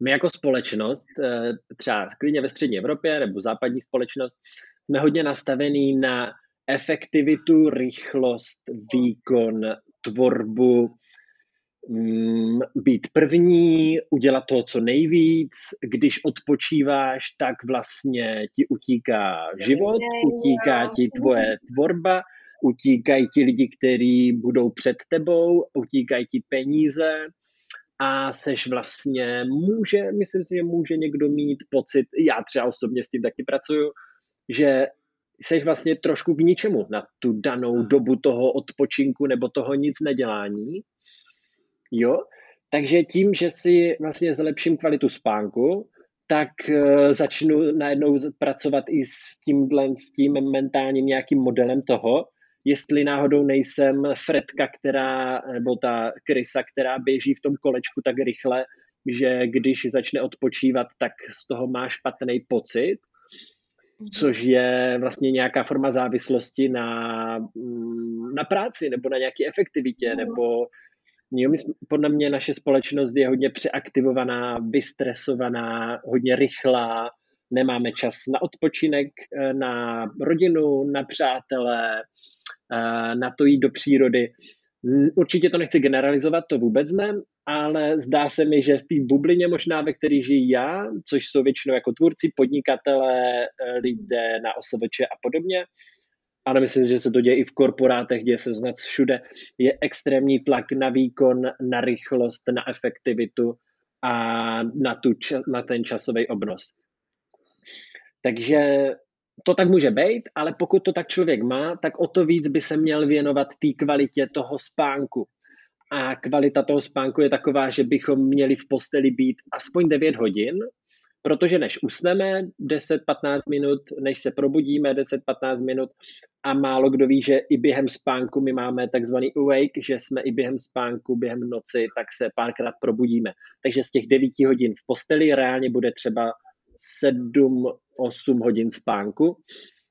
My jako společnost, eh, třeba klidně ve střední Evropě nebo západní společnost, jsme hodně nastavený na efektivitu, rychlost, výkon, tvorbu, být první, udělat toho co nejvíc. Když odpočíváš, tak vlastně ti utíká život, utíká ti tvoje tvorba, utíkají ti lidi, kteří budou před tebou, utíkají ti peníze. A seš vlastně, může, myslím si, že může někdo mít pocit, já třeba osobně s tím taky pracuju, že seš vlastně trošku k ničemu na tu danou dobu toho odpočinku nebo toho nic nedělání Jo? Takže tím, že si vlastně zlepším kvalitu spánku, tak uh, začnu najednou pracovat i s tímhle, s tím mentálním nějakým modelem toho, jestli náhodou nejsem Fredka, která, nebo ta krysa, která běží v tom kolečku tak rychle, že když začne odpočívat, tak z toho má špatný pocit, mhm. což je vlastně nějaká forma závislosti na, mm, na práci nebo na nějaké efektivitě, mhm. nebo Jo, my, podle mě naše společnost je hodně přeaktivovaná, vystresovaná, hodně rychlá, nemáme čas na odpočinek, eh, na rodinu, na přátele, eh, na to jít do přírody. Určitě to nechci generalizovat, to vůbec ne, ale zdá se mi, že v té bublině možná, ve které žiji já, což jsou většinou jako tvůrci, podnikatelé, eh, lidé na OSVČ a podobně, ale myslím, že se to děje i v korporátech, děje se snad všude, je extrémní tlak na výkon, na rychlost, na efektivitu a na, tu, na ten časový obnos. Takže to tak může být, ale pokud to tak člověk má, tak o to víc by se měl věnovat té kvalitě toho spánku. A kvalita toho spánku je taková, že bychom měli v posteli být aspoň 9 hodin, protože než usneme 10-15 minut, než se probudíme 10-15 minut a málo kdo ví, že i během spánku my máme takzvaný awake, že jsme i během spánku, během noci, tak se párkrát probudíme. Takže z těch 9 hodin v posteli reálně bude třeba 7-8 hodin spánku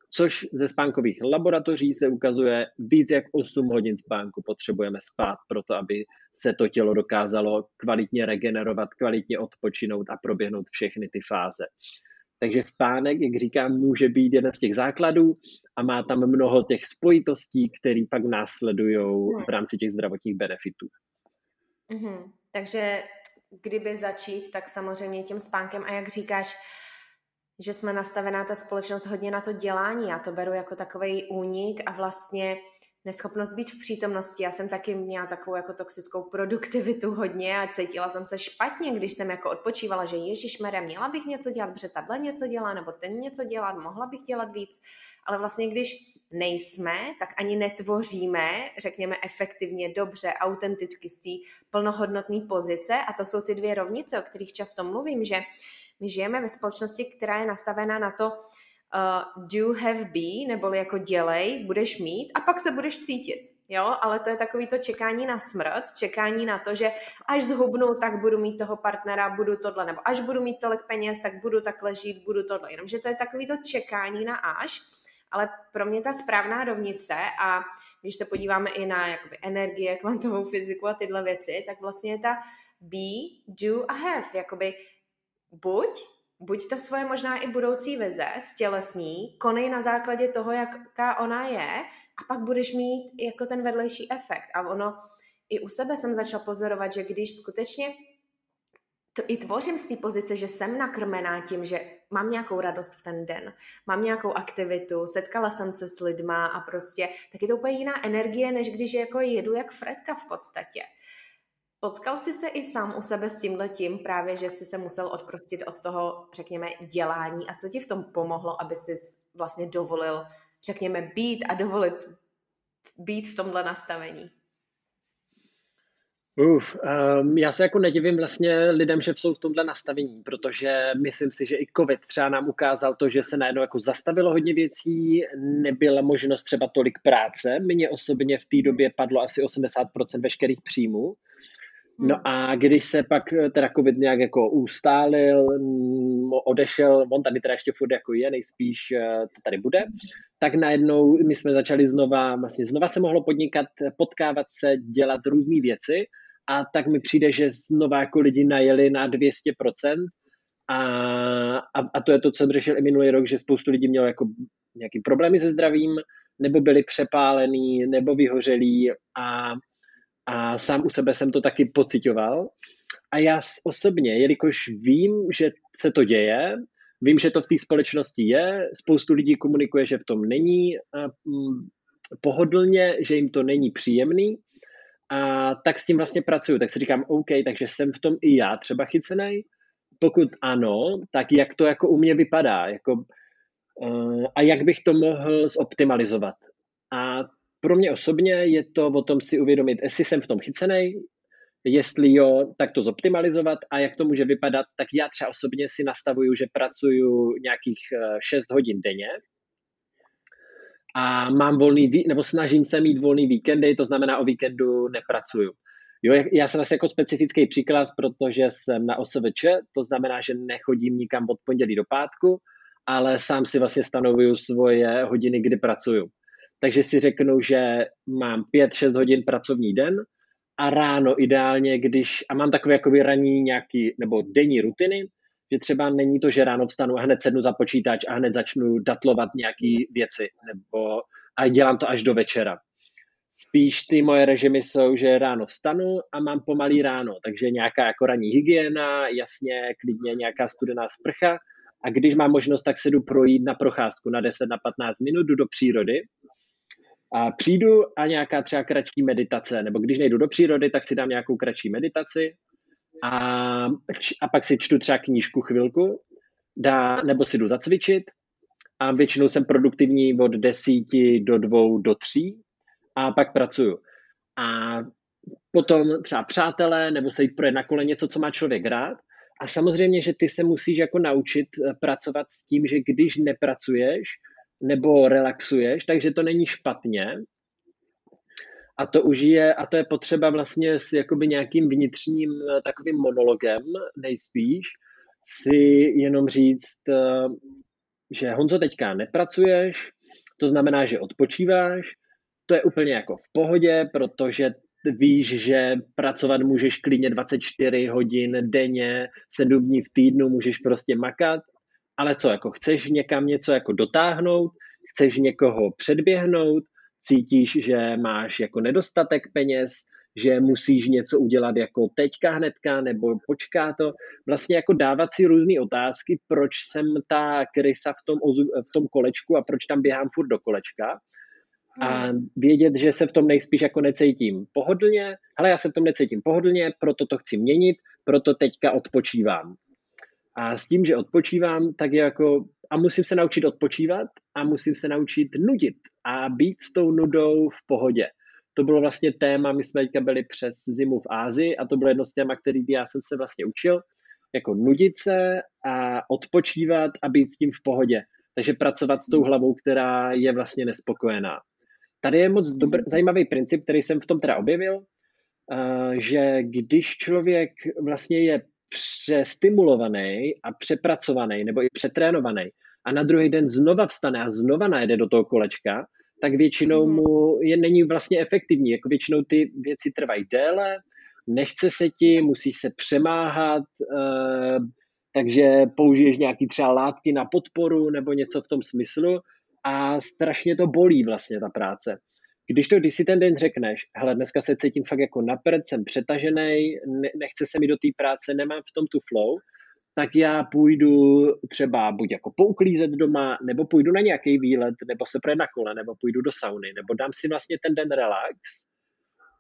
což ze spánkových laboratoří se ukazuje víc jak 8 hodin spánku potřebujeme spát pro to, aby se to tělo dokázalo kvalitně regenerovat, kvalitně odpočinout a proběhnout všechny ty fáze. Takže spánek, jak říkám, může být jeden z těch základů a má tam mnoho těch spojitostí, které pak následují v rámci těch zdravotních benefitů. Mm-hmm. Takže kdyby začít, tak samozřejmě tím spánkem a jak říkáš, že jsme nastavená ta společnost hodně na to dělání. Já to beru jako takový únik a vlastně neschopnost být v přítomnosti. Já jsem taky měla takovou jako toxickou produktivitu hodně a cítila jsem se špatně, když jsem jako odpočívala, že Ježíš Mere, měla bych něco dělat, protože tahle něco dělá, nebo ten něco dělat, mohla bych dělat víc. Ale vlastně když nejsme, tak ani netvoříme, řekněme, efektivně, dobře, autenticky z té plnohodnotné pozice. A to jsou ty dvě rovnice, o kterých často mluvím, že my žijeme ve společnosti, která je nastavená na to, uh, do have be, neboli jako dělej, budeš mít a pak se budeš cítit. Jo, ale to je takový to čekání na smrt, čekání na to, že až zhubnu, tak budu mít toho partnera, budu tohle, nebo až budu mít tolik peněz, tak budu takhle žít, budu tohle. Jenomže to je takový to čekání na až, ale pro mě ta správná rovnice a když se podíváme i na jakoby, energie, kvantovou fyziku a tyhle věci, tak vlastně je ta be, do a have. Jakoby buď, buď ta svoje možná i budoucí vize, stělesní, konej na základě toho, jaká ona je a pak budeš mít jako ten vedlejší efekt. A ono, i u sebe jsem začala pozorovat, že když skutečně to i tvořím z té pozice, že jsem nakrmená tím, že mám nějakou radost v ten den, mám nějakou aktivitu, setkala jsem se s lidma a prostě, tak je to úplně jiná energie, než když jako jedu jak Fredka v podstatě. Potkal jsi se i sám u sebe s tímhle tím, právě, že jsi se musel odprostit od toho, řekněme, dělání a co ti v tom pomohlo, aby jsi vlastně dovolil, řekněme, být a dovolit být v tomhle nastavení? Uf, um, já se jako nedivím vlastně lidem, že jsou v tomhle nastavení, protože myslím si, že i covid třeba nám ukázal to, že se najednou jako zastavilo hodně věcí, nebyla možnost třeba tolik práce. Mně osobně v té době padlo asi 80% veškerých příjmů. No hmm. a když se pak eh, teda covid nějak jako ustálil, odešel, on tady teda ještě furt jako je, nejspíš eh, to tady bude, tak najednou my jsme začali znova, vlastně znova se mohlo podnikat, potkávat se, dělat různé věci a tak mi přijde, že znova jako lidi najeli na 200% a, a, a to je to, co jsem řešil i minulý rok, že spoustu lidí mělo jako nějaký problémy se zdravím, nebo byli přepálený, nebo vyhořelí a, a sám u sebe jsem to taky pocitoval. A já osobně, jelikož vím, že se to děje, vím, že to v té společnosti je, spoustu lidí komunikuje, že v tom není pohodlně, že jim to není příjemný, a tak s tím vlastně pracuju. Tak si říkám, OK, takže jsem v tom i já třeba chycený. Pokud ano, tak jak to jako u mě vypadá? Jako, uh, a jak bych to mohl zoptimalizovat? A pro mě osobně je to o tom si uvědomit, jestli jsem v tom chycený, jestli jo, tak to zoptimalizovat a jak to může vypadat, tak já třeba osobně si nastavuju, že pracuju nějakých 6 eh, hodin denně, a mám volný, nebo snažím se mít volný víkendy, to znamená o víkendu nepracuju. Jo, já jsem asi jako specifický příklad, protože jsem na OSVČ, to znamená, že nechodím nikam od pondělí do pátku, ale sám si vlastně stanovuju svoje hodiny, kdy pracuju. Takže si řeknu, že mám 5-6 hodin pracovní den a ráno ideálně, když, a mám takové jakoby ranní nějaký, nebo denní rutiny, že třeba není to, že ráno vstanu a hned sednu za počítač a hned začnu datlovat nějaké věci, nebo a dělám to až do večera. Spíš ty moje režimy jsou, že ráno vstanu a mám pomalý ráno, takže nějaká jako ranní hygiena, jasně, klidně nějaká studená sprcha a když mám možnost, tak se jdu projít na procházku na 10 na 15 minut, jdu do přírody a přijdu a nějaká třeba kratší meditace, nebo když nejdu do přírody, tak si dám nějakou kratší meditaci a, a pak si čtu třeba knížku chvilku, dá, nebo si jdu zacvičit a většinou jsem produktivní od desíti do dvou do tří a pak pracuju. A potom třeba přátelé, nebo se jít projet na kole něco, co má člověk rád. A samozřejmě, že ty se musíš jako naučit eh, pracovat s tím, že když nepracuješ nebo relaxuješ, takže to není špatně, a to už je, a to je potřeba vlastně s jakoby nějakým vnitřním eh, takovým monologem nejspíš, si jenom říct, eh, že Honzo, teďka nepracuješ, to znamená, že odpočíváš, to je úplně jako v pohodě, protože víš, že pracovat můžeš klidně 24 hodin denně, 7 dní v týdnu můžeš prostě makat, ale co, jako chceš někam něco jako dotáhnout, chceš někoho předběhnout, cítíš, že máš jako nedostatek peněz, že musíš něco udělat jako teďka hnedka, nebo počká to. Vlastně jako dávat si různé otázky, proč jsem ta krysa v tom, v tom kolečku a proč tam běhám furt do kolečka. A hmm. vědět, že se v tom nejspíš jako necítím pohodlně, ale já se v tom necítím pohodlně, proto to chci měnit, proto teďka odpočívám. A s tím, že odpočívám, tak je jako, a musím se naučit odpočívat a musím se naučit nudit a být s tou nudou v pohodě. To bylo vlastně téma, my jsme teďka byli přes zimu v Ázii a to bylo jedno z téma, který já jsem se vlastně učil, jako nudit se a odpočívat a být s tím v pohodě. Takže pracovat s tou hlavou, která je vlastně nespokojená. Tady je moc dobr, zajímavý princip, který jsem v tom teda objevil, že když člověk vlastně je přestimulovaný a přepracovaný nebo i přetrénovaný a na druhý den znova vstane a znova najde do toho kolečka, tak většinou mhm. mu je, není vlastně efektivní. Jako většinou ty věci trvají déle, nechce se ti, musíš se přemáhat, eh, takže použiješ nějaký třeba látky na podporu nebo něco v tom smyslu a strašně to bolí vlastně ta práce. Když to, když si ten den řekneš, hele, dneska se cítím fakt jako napřed, jsem přetažený, ne, nechce se mi do té práce, nemám v tom tu flow, tak já půjdu třeba buď jako pouklízet doma, nebo půjdu na nějaký výlet, nebo se projet na kole, nebo půjdu do sauny, nebo dám si vlastně ten den relax,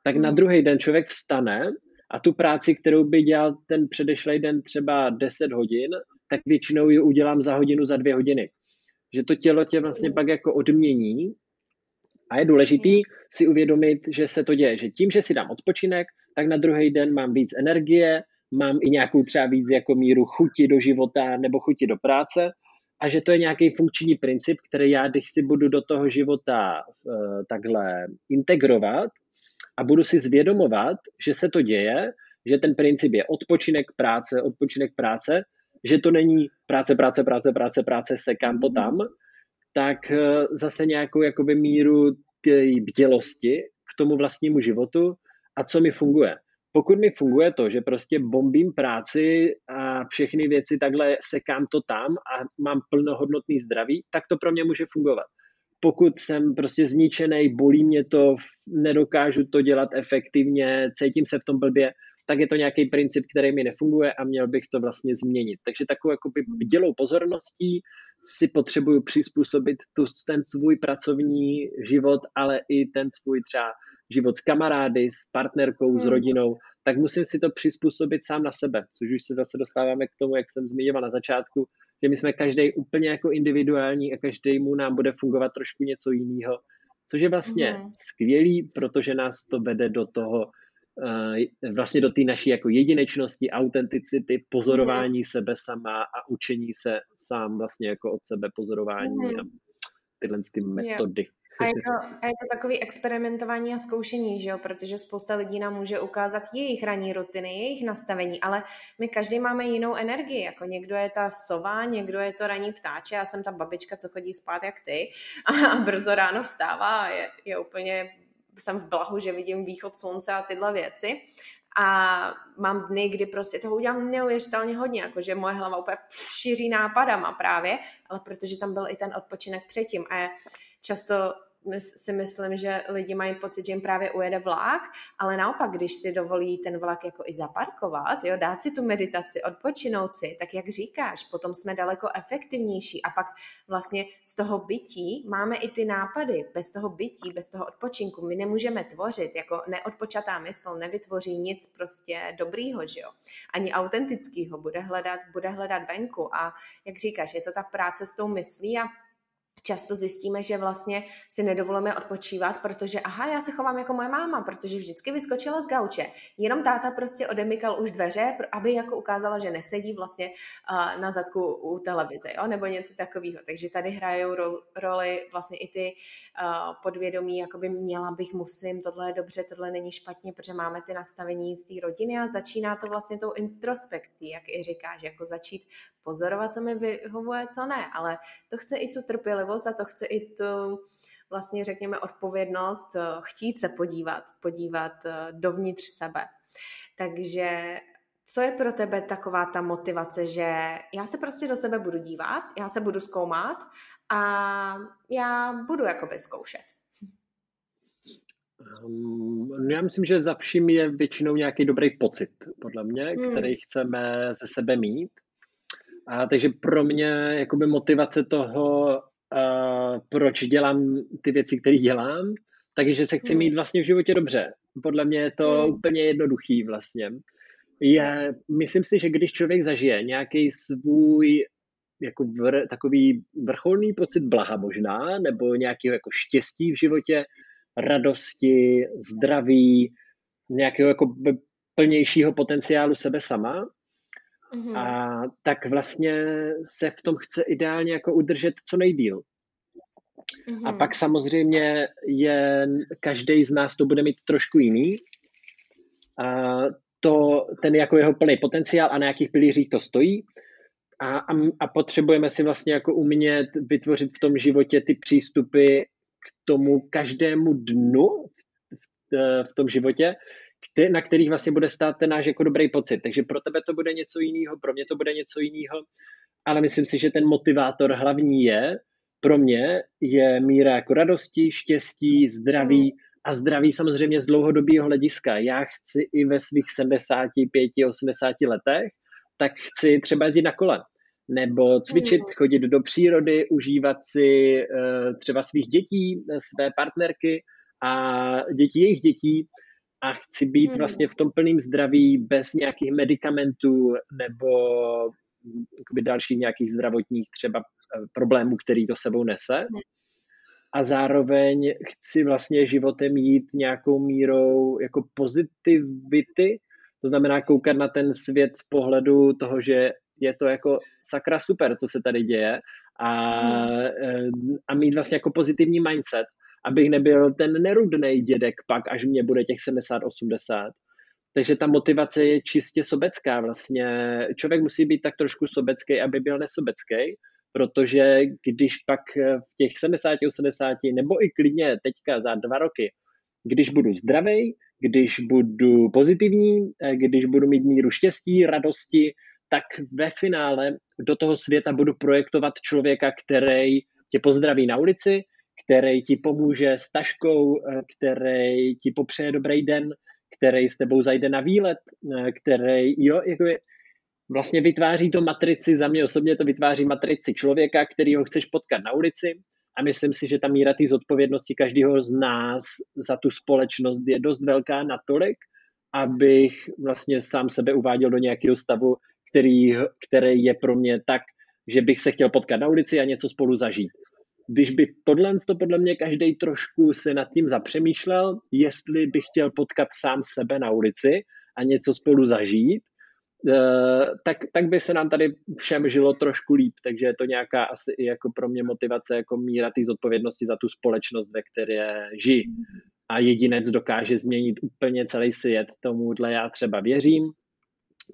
tak na hmm. druhý den člověk vstane a tu práci, kterou by dělal ten předešlý den třeba 10 hodin, tak většinou ji udělám za hodinu, za dvě hodiny. Že to tělo tě vlastně pak jako odmění a je důležitý si uvědomit, že se to děje, že tím, že si dám odpočinek, tak na druhý den mám víc energie, mám i nějakou třeba víc jako míru chuti do života nebo chuti do práce. A že to je nějaký funkční princip, který já, když si budu do toho života uh, takhle integrovat a budu si zvědomovat, že se to děje, že ten princip je odpočinek práce, odpočinek práce, že to není práce, práce, práce, práce, práce, sekám to tam, tak uh, zase nějakou jakoby míru bdělosti k tomu vlastnímu životu a co mi funguje pokud mi funguje to, že prostě bombím práci a všechny věci takhle sekám to tam a mám plnohodnotný zdraví, tak to pro mě může fungovat. Pokud jsem prostě zničený, bolí mě to, nedokážu to dělat efektivně, cítím se v tom blbě, tak je to nějaký princip, který mi nefunguje a měl bych to vlastně změnit. Takže takovou jakoby bdělou pozorností si potřebuju přizpůsobit tu, ten svůj pracovní život, ale i ten svůj třeba život s kamarády, s partnerkou, hmm. s rodinou, tak musím si to přizpůsobit sám na sebe, což už se zase dostáváme k tomu, jak jsem zmiňoval na začátku, že my jsme každý úplně jako individuální a každému nám bude fungovat trošku něco jiného, což je vlastně hmm. skvělý, protože nás to vede do toho, vlastně do té naší jako jedinečnosti, autenticity, pozorování hmm. sebe sama a učení se sám vlastně jako od sebe pozorování hmm. a tyhle ty metody. Yeah. A je, to, a je to takový experimentování a zkoušení, že jo? protože spousta lidí nám může ukázat jejich ranní rutiny, jejich nastavení, ale my každý máme jinou energii, jako někdo je ta sova, někdo je to ranní ptáče, já jsem ta babička, co chodí spát jak ty a, a brzo ráno vstává a je, je úplně, jsem v blahu, že vidím východ slunce a tyhle věci. A mám dny, kdy prostě toho udělám neuvěřitelně hodně, jakože moje hlava úplně šíří nápadama právě, ale protože tam byl i ten odpočinek předtím. A často si myslím, že lidi mají pocit, že jim právě ujede vlak, ale naopak, když si dovolí ten vlak jako i zaparkovat, jo, dát si tu meditaci, odpočinout si, tak jak říkáš, potom jsme daleko efektivnější a pak vlastně z toho bytí máme i ty nápady. Bez toho bytí, bez toho odpočinku my nemůžeme tvořit, jako neodpočatá mysl nevytvoří nic prostě dobrýho, že jo, ani autentického, bude hledat, bude hledat venku a jak říkáš, je to ta práce s tou myslí a často zjistíme, že vlastně si nedovolíme odpočívat, protože aha, já se chovám jako moje máma, protože vždycky vyskočila z gauče. Jenom táta prostě odemykal už dveře, aby jako ukázala, že nesedí vlastně uh, na zadku u televize, jo? nebo něco takového. Takže tady hrajou ro- roli vlastně i ty uh, podvědomí, jakoby měla bych, musím, tohle je dobře, tohle není špatně, protože máme ty nastavení z té rodiny a začíná to vlastně tou introspekcí, jak i říkáš, jako začít pozorovat, co mi vyhovuje, co ne, ale to chce i tu trpělivost a to chce i tu vlastně řekněme odpovědnost eh, chtít se podívat, podívat eh, dovnitř sebe. Takže co je pro tebe taková ta motivace, že já se prostě do sebe budu dívat, já se budu zkoumat a já budu jakoby zkoušet? Um, já myslím, že za vším je většinou nějaký dobrý pocit, podle mě, hmm. který chceme ze sebe mít. A takže pro mě jakoby motivace toho, uh, proč dělám ty věci, které dělám, takže se chci hmm. mít vlastně v životě dobře. Podle mě je to hmm. úplně jednoduchý vlastně. Je, myslím si, že když člověk zažije nějaký svůj jako vr, takový vrcholný pocit blaha možná, nebo nějakého jako štěstí v životě, radosti, zdraví, nějakého jako plnějšího potenciálu sebe sama, mm-hmm. a tak vlastně se v tom chce ideálně jako udržet co nejdíl. Mm-hmm. A pak samozřejmě je, každý z nás to bude mít trošku jiný. A to, ten jako jeho plný potenciál a na jakých pilířích to stojí. A, a, a potřebujeme si vlastně jako umět vytvořit v tom životě ty přístupy k tomu každému dnu v, v tom životě, na kterých vlastně bude stát ten náš jako dobrý pocit. Takže pro tebe to bude něco jiného, pro mě to bude něco jiného, ale myslím si, že ten motivátor hlavní je, pro mě je míra jako radosti, štěstí, zdraví a zdraví samozřejmě z dlouhodobého hlediska. Já chci i ve svých 75, 80 letech, tak chci třeba jezdit na kole nebo cvičit, mm. chodit do přírody, užívat si uh, třeba svých dětí, své partnerky a děti jejich dětí a chci být mm. vlastně v tom plném zdraví bez nějakých medicamentů nebo dalších nějakých zdravotních třeba eh, problémů, který to sebou nese. Mm. A zároveň chci vlastně životem jít nějakou mírou jako pozitivity, to znamená koukat na ten svět z pohledu toho, že je to jako sakra super, co se tady děje a, mm. a mít vlastně jako pozitivní mindset, abych nebyl ten nerudný dědek pak, až mě bude těch 70-80. Takže ta motivace je čistě sobecká vlastně. Člověk musí být tak trošku sobecký, aby byl nesobecký, protože když pak v těch 70, 80 nebo i klidně teďka za dva roky, když budu zdravý, když budu pozitivní, když budu mít míru štěstí, radosti, tak ve finále do toho světa budu projektovat člověka, který tě pozdraví na ulici, který ti pomůže s taškou, který ti popřeje dobrý den, který s tebou zajde na výlet, který, jo, jako je, vlastně vytváří to matrici, za mě osobně to vytváří matrici člověka, který ho chceš potkat na ulici a myslím si, že ta míra té zodpovědnosti každého z nás za tu společnost je dost velká natolik, abych vlastně sám sebe uváděl do nějakého stavu, který, který je pro mě tak, že bych se chtěl potkat na ulici a něco spolu zažít. Když by tohle, to podle mě každý trošku se nad tím zapřemýšlel, jestli bych chtěl potkat sám sebe na ulici a něco spolu zažít, eh, tak, tak by se nám tady všem žilo trošku líp, takže je to nějaká asi i jako pro mě motivace, jako míra té zodpovědnosti za tu společnost, ve které žijí. A jedinec dokáže změnit úplně celý svět, tomuhle já třeba věřím,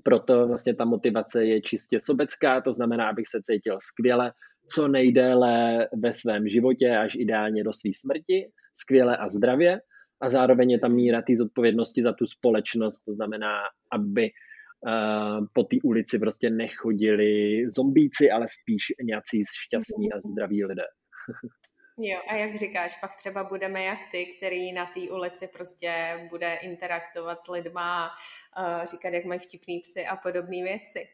proto vlastně ta motivace je čistě sobecká, to znamená, abych se cítil skvěle, co nejdéle ve svém životě, až ideálně do své smrti, skvěle a zdravě. A zároveň je tam míra té zodpovědnosti za tu společnost, to znamená, aby uh, po té ulici prostě nechodili zombíci, ale spíš nějací šťastní a zdraví lidé. Jo, a jak říkáš, pak třeba budeme jak ty, který na té ulici prostě bude interaktovat s lidma, uh, říkat, jak mají vtipný psy a podobné věci.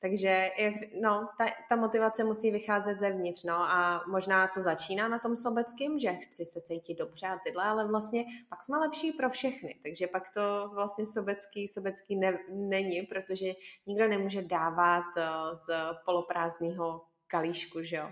Takže jak, no, ta, ta motivace musí vycházet zevnitř, no a možná to začíná na tom sobeckým, že chci se cítit dobře a tyhle, ale vlastně pak jsme lepší pro všechny, takže pak to vlastně sobecký, sobecký ne, není, protože nikdo nemůže dávat uh, z poloprázdného kalíšku, že jo.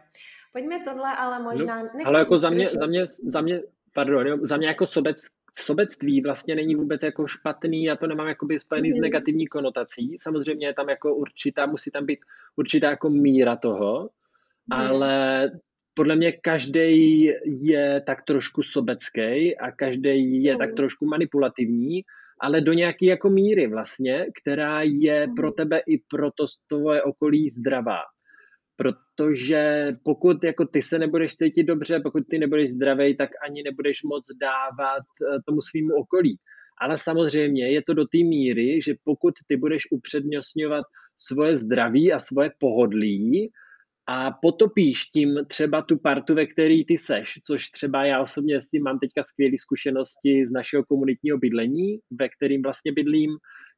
Pojďme tohle, ale možná... No, ale jako za mě, za mě, za mě, pardon, jo, za mě jako sobec, sobectví vlastně není vůbec jako špatný, já to nemám jakoby spojený mm. s mhm. negativní konotací. Samozřejmě je tam jako určitá, musí tam být určitá jako míra toho, mm. ale podle mě každý je tak trošku sobecký a každý je mm. tak mhm. trošku manipulativní, ale do nějaké jako míry vlastně, která je pro mhm. tebe i pro to tvoje okolí zdravá protože pokud jako ty se nebudeš cítit dobře, pokud ty nebudeš zdravý, tak ani nebudeš moc dávat eh, tomu svýmu okolí. Ale samozřejmě je to do té míry, že pokud ty budeš upřednostňovat svoje zdraví a svoje pohodlí a potopíš tím třeba tu partu, ve který ty seš, což třeba já osobně s tím mám teďka skvělé zkušenosti z našeho komunitního bydlení, ve kterým vlastně bydlím,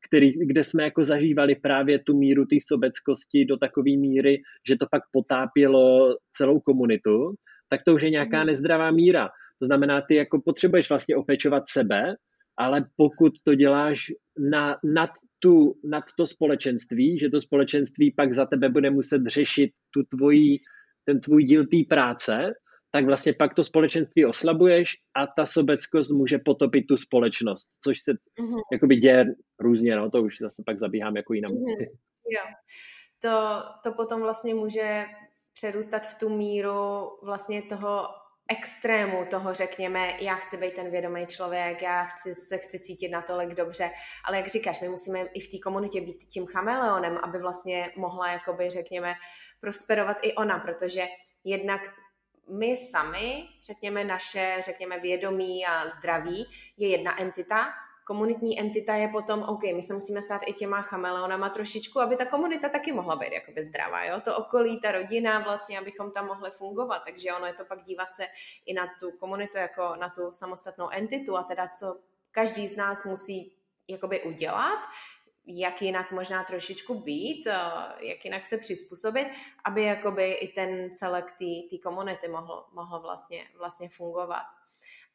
který, kde jsme jako zažívali právě tu míru té sobeckosti do takové míry, že to pak potápělo celou komunitu, tak to už je nějaká mhm. nezdravá míra. To znamená, ty jako potřebuješ vlastně opečovat sebe, ale pokud to děláš na, nad, tu, nad to společenství, že to společenství pak za tebe bude muset řešit tu tvojí, ten tvůj díl té práce, tak vlastně pak to společenství oslabuješ a ta sobeckost může potopit tu společnost, což se mm-hmm. jakoby děje různě, no, to už zase pak zabíhám jako jinam. Mm-hmm. Jo. To, to potom vlastně může přerůstat v tu míru vlastně toho extrému toho řekněme, já chci být ten vědomý člověk, já chci, se chci cítit natolik dobře, ale jak říkáš, my musíme i v té komunitě být tím chameleonem, aby vlastně mohla, jakoby, řekněme, prosperovat i ona, protože jednak my sami, řekněme naše, řekněme vědomí a zdraví, je jedna entita, komunitní entita je potom, OK, my se musíme stát i těma chameleonama trošičku, aby ta komunita taky mohla být jakoby zdravá, jo? to okolí, ta rodina vlastně, abychom tam mohli fungovat, takže ono je to pak dívat se i na tu komunitu jako na tu samostatnou entitu a teda co každý z nás musí jakoby udělat, jak jinak možná trošičku být, eh, jak jinak se přizpůsobit, aby jakoby i ten celek té komunity mohl, mohl vlastně, vlastně fungovat.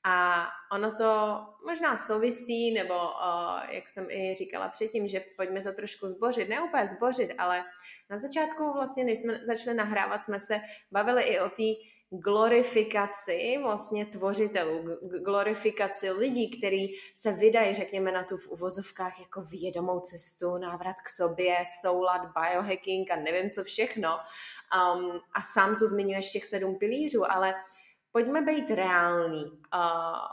A ono to možná souvisí, nebo uh, jak jsem i říkala předtím, že pojďme to trošku zbořit, ne úplně zbořit, ale na začátku vlastně, než jsme začali nahrávat, jsme se bavili i o té glorifikaci vlastně tvořitelů, glorifikaci lidí, kteří se vydají, řekněme, na tu v uvozovkách jako vědomou cestu, návrat k sobě, soulad, biohacking a nevím co všechno. Um, a sám tu zmiňuješ těch sedm pilířů, ale pojďme být reální. Uh,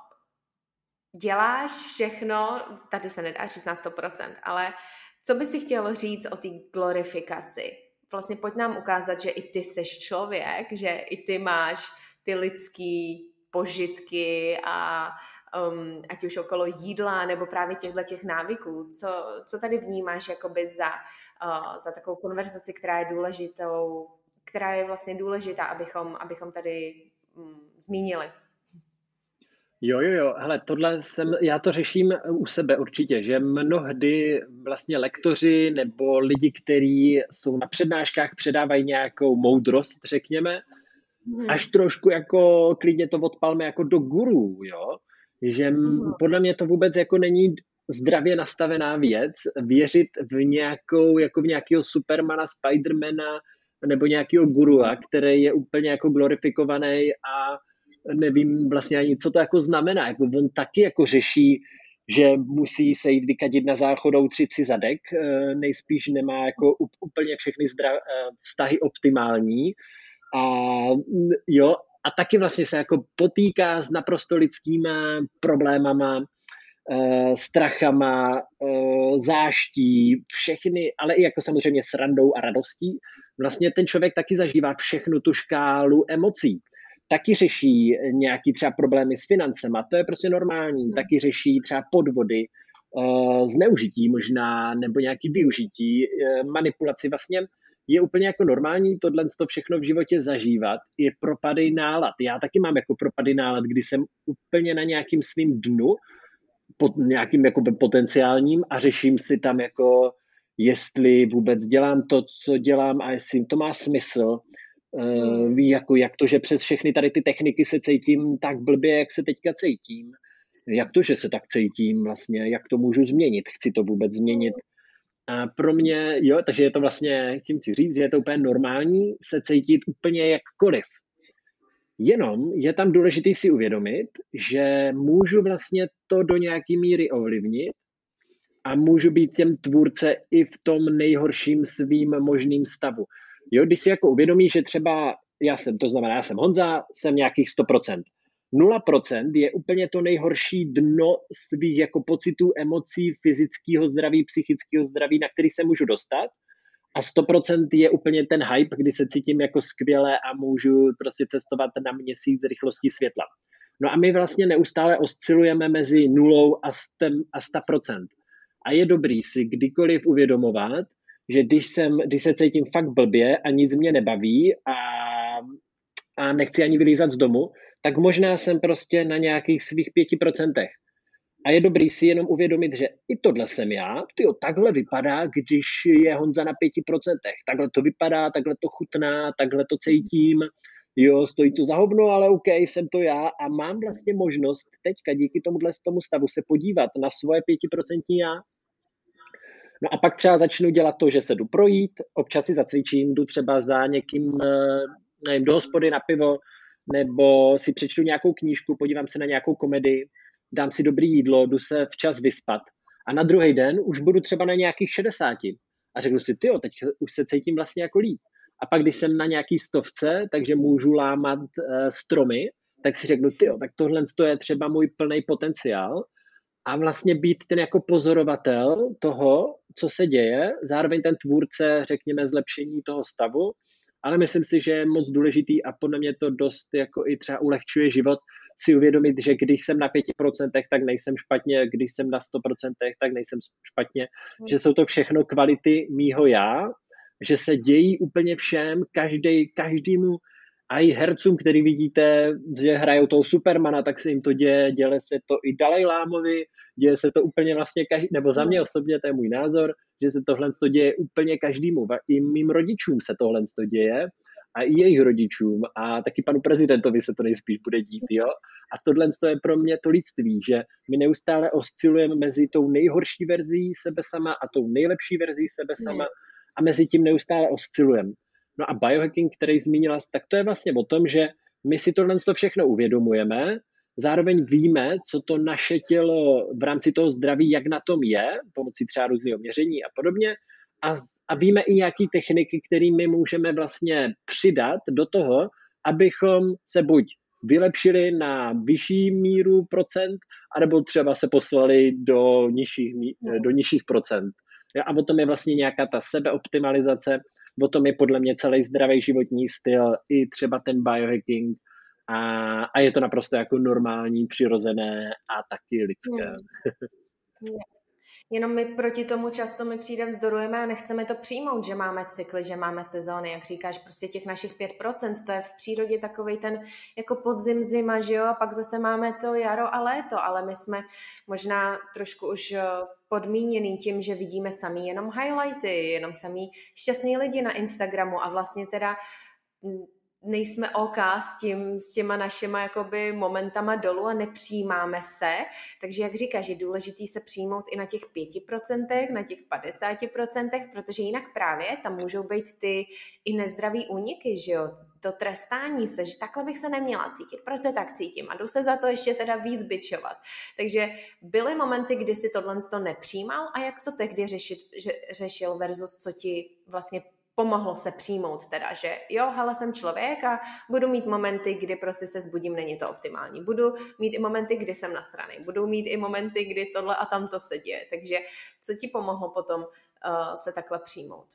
děláš všechno, tady se nedá říct na 100%, ale co by si chtěl říct o té glorifikaci? Vlastně pojď nám ukázat, že i ty seš člověk, že i ty máš ty lidský požitky a um, ať už okolo jídla nebo právě těchto těch návyků. Co, co tady vnímáš jakoby za, uh, za takovou konverzaci, která je důležitou, která je vlastně důležitá, abychom, abychom tady Mm, zmínili. Jo, jo, jo, hele, tohle jsem, já to řeším u sebe určitě, že mnohdy vlastně lektoři nebo lidi, kteří jsou na přednáškách, předávají nějakou moudrost, řekněme, hmm. až trošku jako klidně to odpalme jako do guru, jo, že hmm. podle mě to vůbec jako není zdravě nastavená věc, věřit v nějakou, jako v nějakého Supermana, Spidermana, nebo nějakého gurua, který je úplně jako glorifikovaný a nevím vlastně ani, co to jako znamená. Jako on taky jako řeší, že musí se jít vykadit na záchodou tři zadek, eh, nejspíš nemá jako úplně všechny zdra, eh, vztahy optimální a jo, a taky vlastně se jako potýká s naprosto lidskýma problémama, Eh, strachama, záští, všechny, ale i jako samozřejmě s randou a radostí. Vlastně ten člověk taky zažívá všechnu tu škálu emocí. Taky řeší nějaký třeba problémy s financema, to je prostě normální. Hmm. Taky řeší třeba podvody, eh, zneužití možná, nebo nějaký využití, manipulaci. Vlastně je úplně jako normální tohle to všechno v životě zažívat, je propady nálad. Já taky mám jako propady nálad, kdy jsem úplně na nějakým svým dnu, pod nějakým jako potenciálním a řeším si tam jako, jestli vůbec dělám to, co dělám a jestli to má smysl. Uh, jako, jak to, že přes všechny tady ty techniky se cítím tak blbě, jak se teďka cítím. Jak to, že se tak cítím vlastně, jak to můžu změnit, chci to vůbec změnit. A pro mě, jo, takže je to vlastně, chci si říct, že je to úplně normální se cítit úplně jakkoliv. Jenom je tam důležité si uvědomit, že můžu vlastně to do nějaké míry ovlivnit a můžu být těm tvůrce i v tom nejhorším svým možným stavu. Jo, když si jako uvědomí, že třeba já jsem, to znamená, já jsem Honza, jsem nějakých 100%. 0% je úplně to nejhorší dno svých jako pocitů, emocí, fyzického zdraví, psychického zdraví, na který se můžu dostat a 100% je úplně ten hype, kdy se cítím jako skvěle a můžu prostě cestovat na měsíc rychlostí světla. No a my vlastně neustále oscilujeme mezi nulou a 100%. A, 100%. a je dobrý si kdykoliv uvědomovat, že když, jsem, když se cítím fakt blbě a nic mě nebaví a, a nechci ani vylízat z domu, tak možná jsem prostě na nějakých svých pěti procentech. A je dobrý si jenom uvědomit, že i tohle jsem já, tyjo, takhle vypadá, když je Honza na 5%. Takhle to vypadá, takhle to chutná, takhle to cítím, jo, stojí to za hovno, ale OK, jsem to já a mám vlastně možnost teďka díky tomuhle tomu stavu se podívat na svoje 5% já. No a pak třeba začnu dělat to, že se jdu projít, občas si zacvičím, jdu třeba za někým, eh, nevím, do hospody na pivo, nebo si přečtu nějakou knížku, podívám se na nějakou komedii, dám si dobrý jídlo, jdu se včas vyspat a na druhý den už budu třeba na nějakých 60. a řeknu si, tyjo, teď už se cítím vlastně jako líp. A pak, když jsem na nějaký stovce, takže můžu lámat uh, stromy, tak si řeknu, tyjo, tak tohle je třeba můj plný potenciál a vlastně být ten jako pozorovatel toho, co se děje, zároveň ten tvůrce, řekněme, zlepšení toho stavu, ale myslím si, že je moc důležitý a podle mě to dost jako i třeba ulehčuje život si uvědomit, že když jsem na 5%, tak nejsem špatně, když jsem na 100%, tak nejsem špatně, že jsou to všechno kvality mýho já, že se dějí úplně všem, každý, každému a i hercům, který vidíte, že hrajou toho Supermana, tak se jim to děje, děje se to i Dalai Lámovi, děje se to úplně vlastně každý, nebo za mě hmm. osobně, to je můj názor, že se tohle to děje úplně každému, i mým rodičům se tohle to děje a i jejich rodičům a taky panu prezidentovi se to nejspíš bude dít, jo. A tohle je pro mě to lidství, že my neustále oscilujeme mezi tou nejhorší verzí sebe sama a tou nejlepší verzí sebe sama a mezi tím neustále oscilujeme. No a biohacking, který zmínila, tak to je vlastně o tom, že my si tohle to všechno uvědomujeme, zároveň víme, co to naše tělo v rámci toho zdraví, jak na tom je, pomocí třeba různého měření a podobně, a, a víme i nějaké techniky, kterými můžeme vlastně přidat do toho, abychom se buď vylepšili na vyšší míru procent, anebo třeba se poslali do nižších, do nižších procent. A o tom je vlastně nějaká ta sebeoptimalizace, o tom je podle mě celý zdravý životní styl, i třeba ten biohacking a, a je to naprosto jako normální, přirozené a taky lidské. Mm. Jenom my proti tomu často mi přijde vzdorujeme a nechceme to přijmout, že máme cykly, že máme sezóny, jak říkáš, prostě těch našich 5%, to je v přírodě takový ten jako podzim, zima, že jo, a pak zase máme to jaro a léto, ale my jsme možná trošku už eh, podmíněný tím, že vidíme sami jenom highlighty, jenom sami šťastný lidi na Instagramu. A vlastně teda nejsme OK s, tím, s těma našima jakoby momentama dolů a nepřijímáme se. Takže jak říkáš, je důležitý se přijmout i na těch 5%, na těch 50%, protože jinak právě tam můžou být ty i nezdraví úniky, že jo, to trestání se, že takhle bych se neměla cítit, proč se tak cítím a jdu se za to ještě teda víc bičovat. Takže byly momenty, kdy si tohle to nepřijímal a jak to tehdy řešit, řešil versus co ti vlastně pomohlo se přijmout teda, že jo, hele, jsem člověk a budu mít momenty, kdy prostě se zbudím, není to optimální. Budu mít i momenty, kdy jsem na straně. Budu mít i momenty, kdy tohle a tamto se děje. Takže co ti pomohlo potom uh, se takhle přijmout?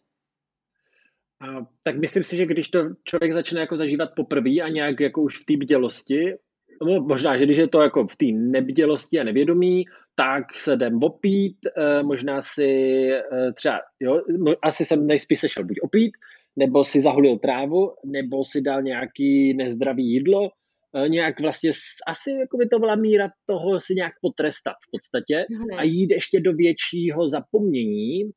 A, tak myslím si, že když to člověk začne jako zažívat poprvé a nějak jako už v té bdělosti, no, možná, že když je to jako v té nebdělosti a nevědomí, tak se jdem opít, eh, možná si eh, třeba, jo, asi jsem nejspíš se šel buď opít, nebo si zahulil trávu, nebo si dal nějaký nezdravý jídlo, eh, nějak vlastně, asi jako by to byla míra toho si nějak potrestat v podstatě a jít ještě do většího zapomnění,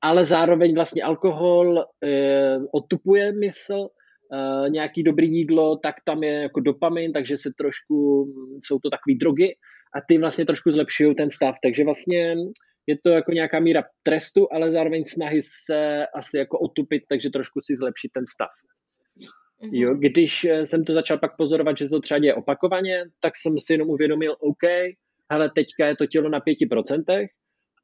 ale zároveň vlastně alkohol e, otupuje mysl, e, nějaký dobrý jídlo, tak tam je jako dopamin, takže se trošku, jsou to takové drogy, a ty vlastně trošku zlepšují ten stav. Takže vlastně je to jako nějaká míra trestu, ale zároveň snahy se asi jako otupit, takže trošku si zlepšit ten stav. Mm-hmm. Jo, když eh, jsem to začal pak pozorovat, že to třeba děje opakovaně, tak jsem si jenom uvědomil, OK, ale teďka je to tělo na 5%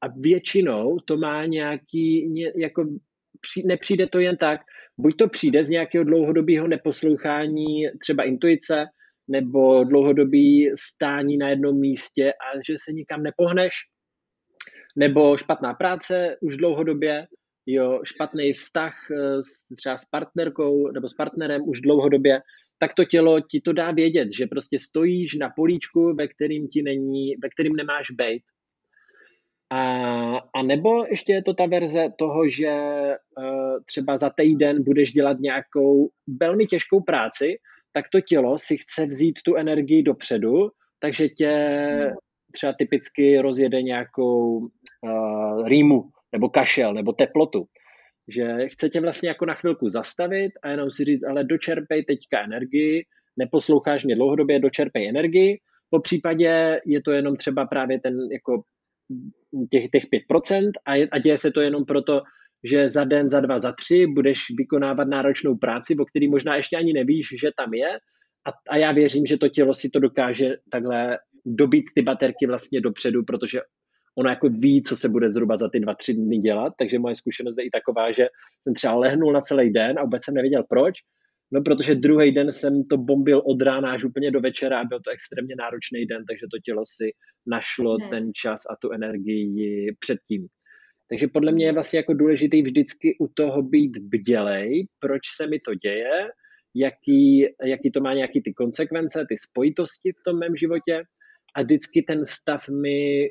a většinou to má nějaký, jako nepřijde to jen tak, buď to přijde z nějakého dlouhodobého neposlouchání třeba intuice, nebo dlouhodobý stání na jednom místě a že se nikam nepohneš, nebo špatná práce už dlouhodobě, jo, špatný vztah eh, s, třeba s partnerkou nebo s partnerem už dlouhodobě, tak to tělo ti to dá vědět, že prostě stojíš na políčku, ve kterým ti není, ve kterým nemáš být. A, a nebo ještě je to ta verze toho, že uh, třeba za týden budeš dělat nějakou velmi těžkou práci, tak to tělo si chce vzít tu energii dopředu, takže tě třeba typicky rozjede nějakou uh, rýmu, nebo kašel, nebo teplotu. Že chce tě vlastně jako na chvilku zastavit a jenom si říct, ale dočerpej teďka energii, neposloucháš mě dlouhodobě, dočerpej energii, po případě je to jenom třeba právě ten jako těch, těch 5% a, je, a děje se to jenom proto, že za den, za dva, za tři budeš vykonávat náročnou práci, o který možná ještě ani nevíš, že tam je. A, a já věřím, že to tělo si to dokáže takhle dobít ty baterky vlastně dopředu, protože ona jako ví, co se bude zhruba za ty dva, tři dny dělat, takže moje zkušenost je i taková, že jsem třeba lehnul na celý den a vůbec jsem nevěděl proč, no protože druhý den jsem to bombil od rána až úplně do večera a byl to extrémně náročný den, takže to tělo si našlo hmm. ten čas a tu energii předtím. Takže podle mě je hmm. vlastně jako důležitý vždycky u toho být bdělej, proč se mi to děje, jaký, jaký to má nějaký ty konsekvence, ty spojitosti v tom mém životě a vždycky ten stav mi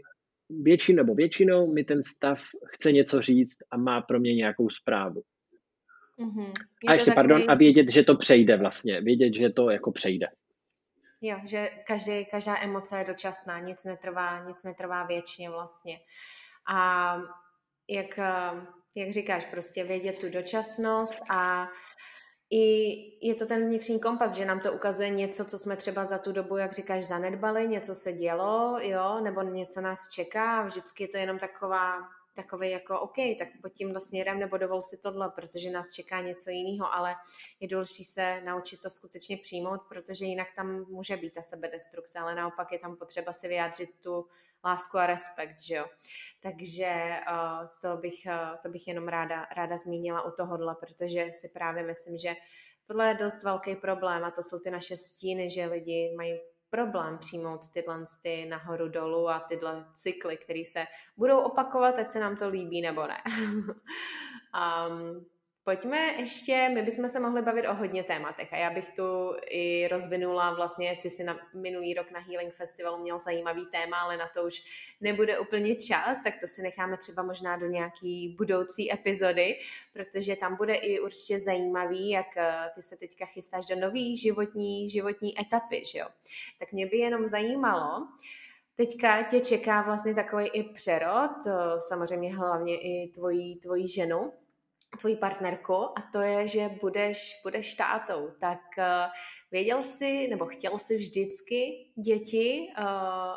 většinou nebo většinou mi ten stav chce něco říct a má pro mě nějakou zprávu. Mm-hmm. A ještě, takový... pardon, a vědět, že to přejde vlastně, vědět, že to jako přejde. Jo, že každý, každá emoce je dočasná, nic netrvá, nic netrvá věčně vlastně. A jak, jak říkáš, prostě vědět tu dočasnost a i je to ten vnitřní kompas, že nám to ukazuje něco, co jsme třeba za tu dobu, jak říkáš, zanedbali, něco se dělo, jo, nebo něco nás čeká vždycky je to jenom taková takový jako OK, tak pod tímhle směrem nebo dovol si tohle, protože nás čeká něco jiného, ale je důležité se naučit to skutečně přijmout, protože jinak tam může být ta sebedestrukce, ale naopak je tam potřeba si vyjádřit tu lásku a respekt, že jo. Takže uh, to, bych, uh, to bych jenom ráda, ráda zmínila u tohohle, protože si právě myslím, že tohle je dost velký problém a to jsou ty naše stíny, že lidi mají problém přijmout tyhle ty nahoru dolů a tyhle cykly, které se budou opakovat, ať se nám to líbí nebo ne. um, Pojďme ještě, my bychom se mohli bavit o hodně tématech a já bych tu i rozvinula vlastně, ty si na minulý rok na Healing Festivalu měl zajímavý téma, ale na to už nebude úplně čas, tak to si necháme třeba možná do nějaký budoucí epizody, protože tam bude i určitě zajímavý, jak eh, ty se teďka chystáš do nový životní, životní etapy, že jo. Tak mě by jenom zajímalo, Teďka tě čeká vlastně takový i přerod, eh, samozřejmě hlavně i tvojí, tvojí ženu, tvoji partnerku a to je, že budeš, budeš tátou. Tak uh, věděl jsi, nebo chtěl jsi vždycky děti uh,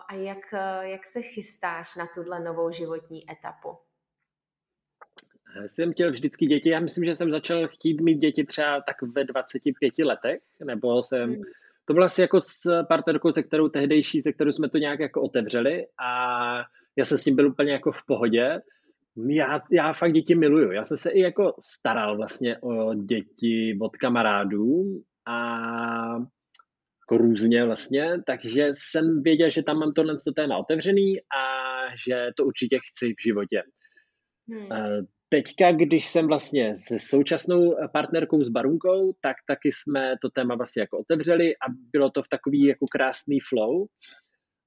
a jak, uh, jak se chystáš na tuhle novou životní etapu? Jsem chtěl vždycky děti. Já myslím, že jsem začal chtít mít děti třeba tak ve 25 letech, nebo jsem... Hmm. To bylo asi jako s partnerkou, se kterou tehdejší, se kterou jsme to nějak jako otevřeli a já jsem s tím byl úplně jako v pohodě já, já fakt děti miluju. Já jsem se i jako staral vlastně o děti od kamarádů a jako různě vlastně, takže jsem věděl, že tam mám tohle téma otevřený a že to určitě chci v životě. Hmm. Eh, teďka, když jsem vlastně se současnou partnerkou s Barunkou, tak taky jsme to téma vlastně jako otevřeli a bylo to v takový jako krásný flow,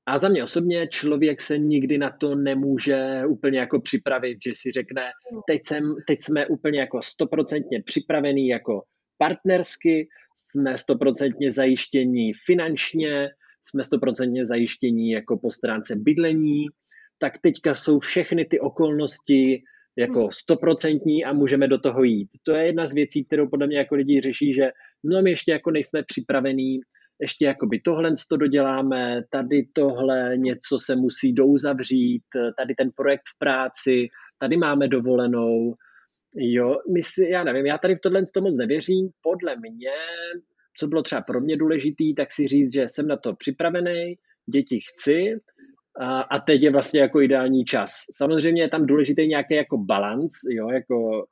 a za mě osobně člověk se nikdy na to nemůže úplně jako připravit, že si řekne, teď, jsem, teď jsme úplně jako stoprocentně připravení jako partnersky, jsme stoprocentně zajištění finančně, jsme stoprocentně zajištění jako po stránce bydlení, tak teďka jsou všechny ty okolnosti jako hmm. stoprocentní a můžeme do toho jít. To je jedna z věcí, kterou podle mě jako lidi řeší, že no my ještě jako nejsme připravení ještě jakoby tohle to doděláme, tady tohle něco se musí douzavřít, tady ten projekt v práci, tady máme dovolenou. Jo, my si, já nevím, já tady v tohle to moc nevěřím. Podle mě, co bylo třeba pro mě důležitý, tak si říct, že jsem na to připravený, děti chci a, a teď je vlastně jako ideální čas. Samozřejmě je tam důležitý nějaký jako balans, jo, jako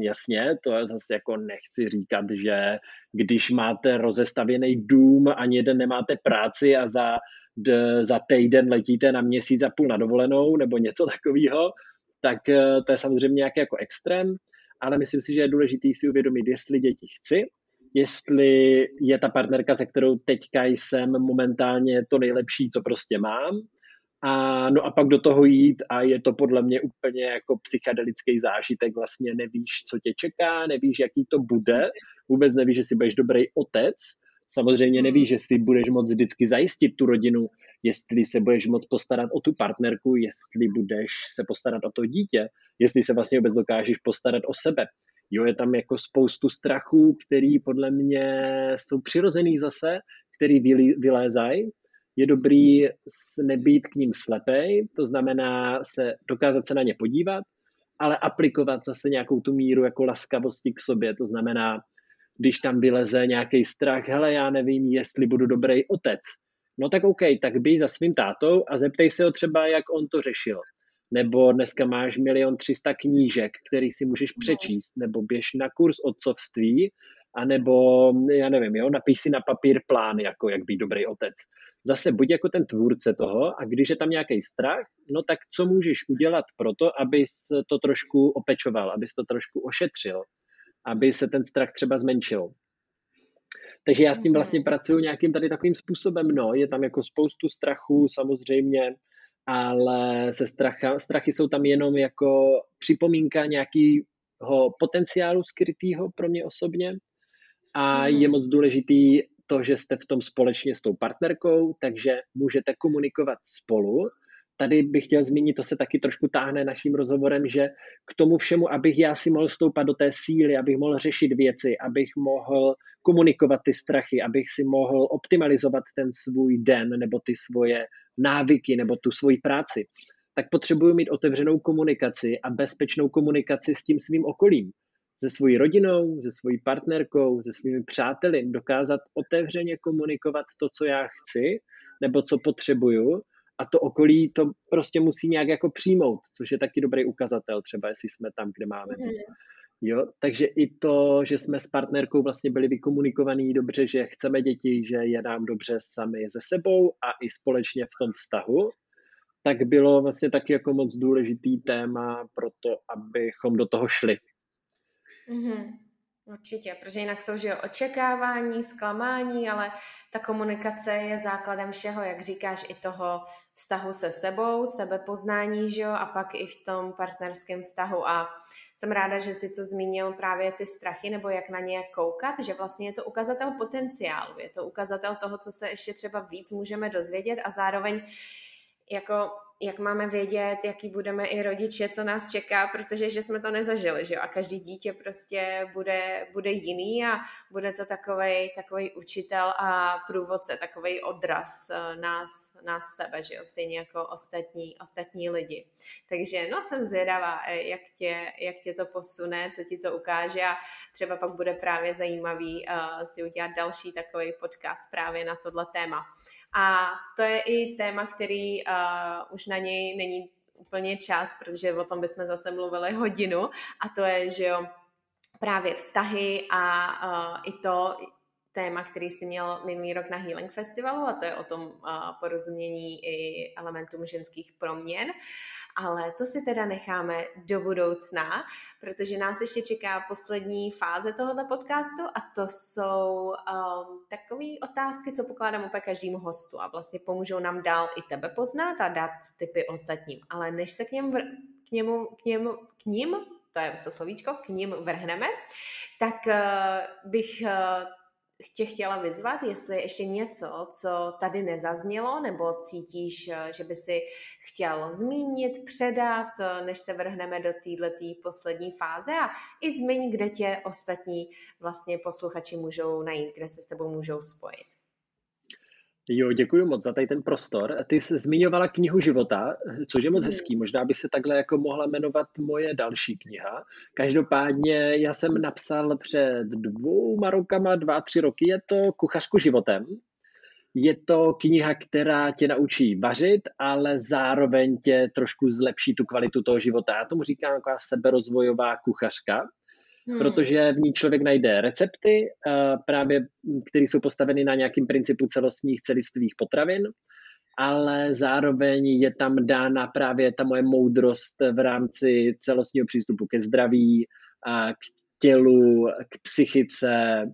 jasně, to je zase jako nechci říkat, že když máte rozestavěný dům, ani jeden nemáte práci a za, d, za týden letíte na měsíc a půl na dovolenou nebo něco takového, tak eh, to je samozřejmě nějaký jako extrém, ale myslím si, že je důležité si uvědomit, jestli děti chci, jestli je ta partnerka, se kterou teďka jsem momentálně to nejlepší, co prostě mám, a, no a pak do toho jít a je to podle mě úplně jako psychedelický zážitek, vlastně nevíš, co tě čeká, nevíš, jaký to bude, vůbec nevíš, že si budeš dobrý otec, samozřejmě nevíš, že si budeš moc vždycky zajistit tu rodinu, jestli se budeš moc postarat o tu partnerku, jestli budeš se postarat o to dítě, jestli se vlastně vůbec dokážeš postarat o sebe. Jo, je tam jako spoustu strachů, který podle mě jsou přirozený zase, který vylézají je dobrý nebýt k ním slepej, to znamená se dokázat se na ně podívat, ale aplikovat zase nějakou tu míru jako laskavosti k sobě, to znamená, když tam vyleze nějaký strach, hele, já nevím, jestli budu dobrý otec, No tak OK, tak běž za svým tátou a zeptej se ho třeba, jak on to řešil. Nebo dneska máš milion třista knížek, který si můžeš no. přečíst, nebo běž na kurz otcovství, anebo, já nevím, jo, napiš si na papír plán, jako jak být dobrý otec. Zase buď jako ten tvůrce toho a když je tam nějaký strach, no tak co můžeš udělat pro to, abys to trošku opečoval, abys to trošku ošetřil, aby se ten strach třeba zmenšil. Takže já s tím vlastně pracuji nějakým tady takovým způsobem. No, je tam jako spoustu strachu samozřejmě, ale se stracha, strachy jsou tam jenom jako připomínka nějakého potenciálu skrytého pro mě osobně. A je moc důležitý to, že jste v tom společně s tou partnerkou, takže můžete komunikovat spolu tady bych chtěl zmínit, to se taky trošku táhne naším rozhovorem, že k tomu všemu, abych já si mohl stoupat do té síly, abych mohl řešit věci, abych mohl komunikovat ty strachy, abych si mohl optimalizovat ten svůj den nebo ty svoje návyky nebo tu svoji práci, tak potřebuji mít otevřenou komunikaci a bezpečnou komunikaci s tím svým okolím. Se svojí rodinou, se svojí partnerkou, se svými přáteli, dokázat otevřeně komunikovat to, co já chci, nebo co potřebuju, a to okolí to prostě musí nějak jako přijmout, což je taky dobrý ukazatel, třeba jestli jsme tam, kde máme. Mm. Jo, takže i to, že jsme s partnerkou vlastně byli vykomunikovaní dobře, že chceme děti, že je nám dobře sami ze sebou a i společně v tom vztahu, tak bylo vlastně taky jako moc důležitý téma pro to, abychom do toho šli. Mm-hmm. Určitě, protože jinak jsou že očekávání, zklamání, ale ta komunikace je základem všeho, jak říkáš, i toho vztahu se sebou, sebepoznání, že jo, a pak i v tom partnerském vztahu. A jsem ráda, že si tu zmínil právě ty strachy, nebo jak na ně koukat, že vlastně je to ukazatel potenciálu, je to ukazatel toho, co se ještě třeba víc můžeme dozvědět a zároveň jako jak máme vědět, jaký budeme i rodiče, co nás čeká, protože že jsme to nezažili, že jo? A každý dítě prostě bude, bude jiný a bude to takovej, takovej učitel a průvodce, takový odraz eh, nás, nás sebe, že jo? Stejně jako ostatní, ostatní lidi. Takže no jsem zvědavá, eh, jak tě, jak tě to posune, co ti to ukáže a třeba pak bude právě zajímavý uh, si udělat další takový podcast právě na tohle téma. A to je i téma, který uh, už na něj není úplně čas, protože o tom bychom zase mluvili hodinu. A to je, že jo, právě vztahy a uh, i to téma, který si měl minulý rok na Healing Festivalu a to je o tom uh, porozumění i elementům ženských proměn ale to si teda necháme do budoucna, protože nás ještě čeká poslední fáze tohoto podcastu a to jsou um, takové otázky, co pokládám úplně každému hostu a vlastně pomůžou nám dál i tebe poznat a dát typy ostatním. Ale než se k něm, vr- k němu, k němu, k ním, to je to slovíčko, k ním vrhneme, tak uh, bych uh, tě chtěla vyzvat, jestli ještě něco, co tady nezaznělo, nebo cítíš, eh, že by si chtěl zmínit, předat, eh, než se vrhneme do této poslední fáze a i zmiň, kde tě ostatní vlastně posluchači můžou najít, kde se s tebou můžou spojit. Jo, děkuji moc za tady ten prostor. Ty jsi zmiňovala knihu života, což je moc mm. hezký. Možná by se takhle jako mohla jmenovat moje další kniha. Každopádně já jsem napsal před dvouma rokama, dva, tři roky, je to Kuchařku životem. Je to kniha, která tě naučí vařit, ale zároveň tě trošku zlepší tu kvalitu toho života. Já tomu říkám jako seberozvojová kuchařka hmm. protože v ní člověk najde recepty, právě, které jsou postaveny na nějakým principu celostních celistvých potravin, ale zároveň je tam dána právě ta moje moudrost v rámci celostního přístupu ke zdraví, a k tělu, k psychice,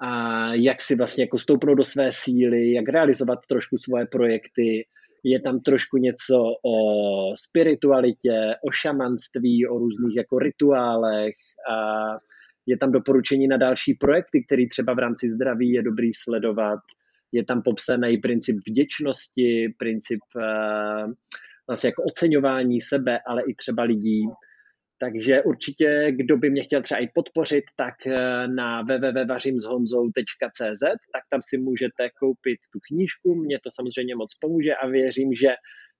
a jak si vlastně jako stoupnout do své síly, jak realizovat trošku svoje projekty, je tam trošku něco o spiritualitě, o šamanství, o různých jako rituálech a je tam doporučení na další projekty, které třeba v rámci zdraví je dobrý sledovat. Je tam popsaný princip vděčnosti, princip uh, vlastně jako oceňování sebe, ale i třeba lidí. Takže určitě, kdo by mě chtěl třeba i podpořit, tak eh, na www.vařimshonzou.cz, tak tam si můžete koupit tu knížku, mě to samozřejmě moc pomůže a věřím, že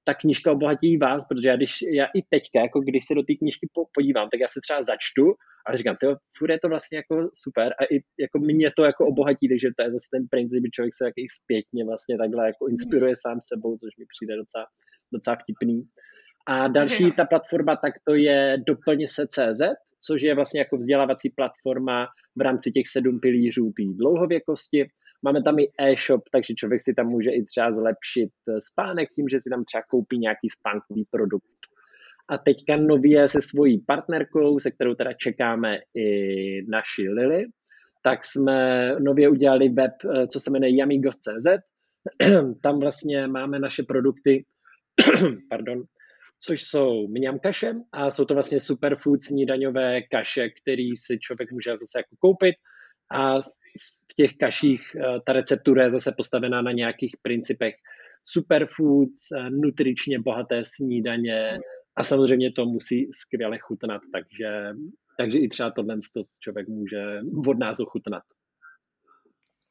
ta knížka obohatí vás, protože já, když, já i teďka, jako když se do té knížky podívám, tak já se třeba začtu a říkám, to je to vlastně jako super a i jako mě to jako obohatí, takže to je zase ten princip, že člověk se jaký zpětně vlastně takhle jako inspiruje sám sebou, což mi přijde docela, docela vtipný. A další ta platforma, tak to je doplně se CZ, což je vlastně jako vzdělávací platforma v rámci těch sedm pilířů té dlouhověkosti. Máme tam i e-shop, takže člověk si tam může i třeba zlepšit eh, spánek tím, že si tam třeba koupí nějaký spánkový produkt. A teďka nově se svojí partnerkou, se kterou teda čekáme i naši Lily, tak jsme nově udělali web, eh, co se jmenuje yamigos.cz. Tam vlastně máme naše produkty, pardon, což jsou mňam kaše a jsou to vlastně superfood snídaňové kaše, který si člověk může zase jako koupit a v těch kaších eh, ta receptura je zase postavená na nějakých principech superfoods, eh, nutričně bohaté snídaně a samozřejmě to musí skvěle chutnat, takže, takže i třeba tohle člověk může od nás ochutnat.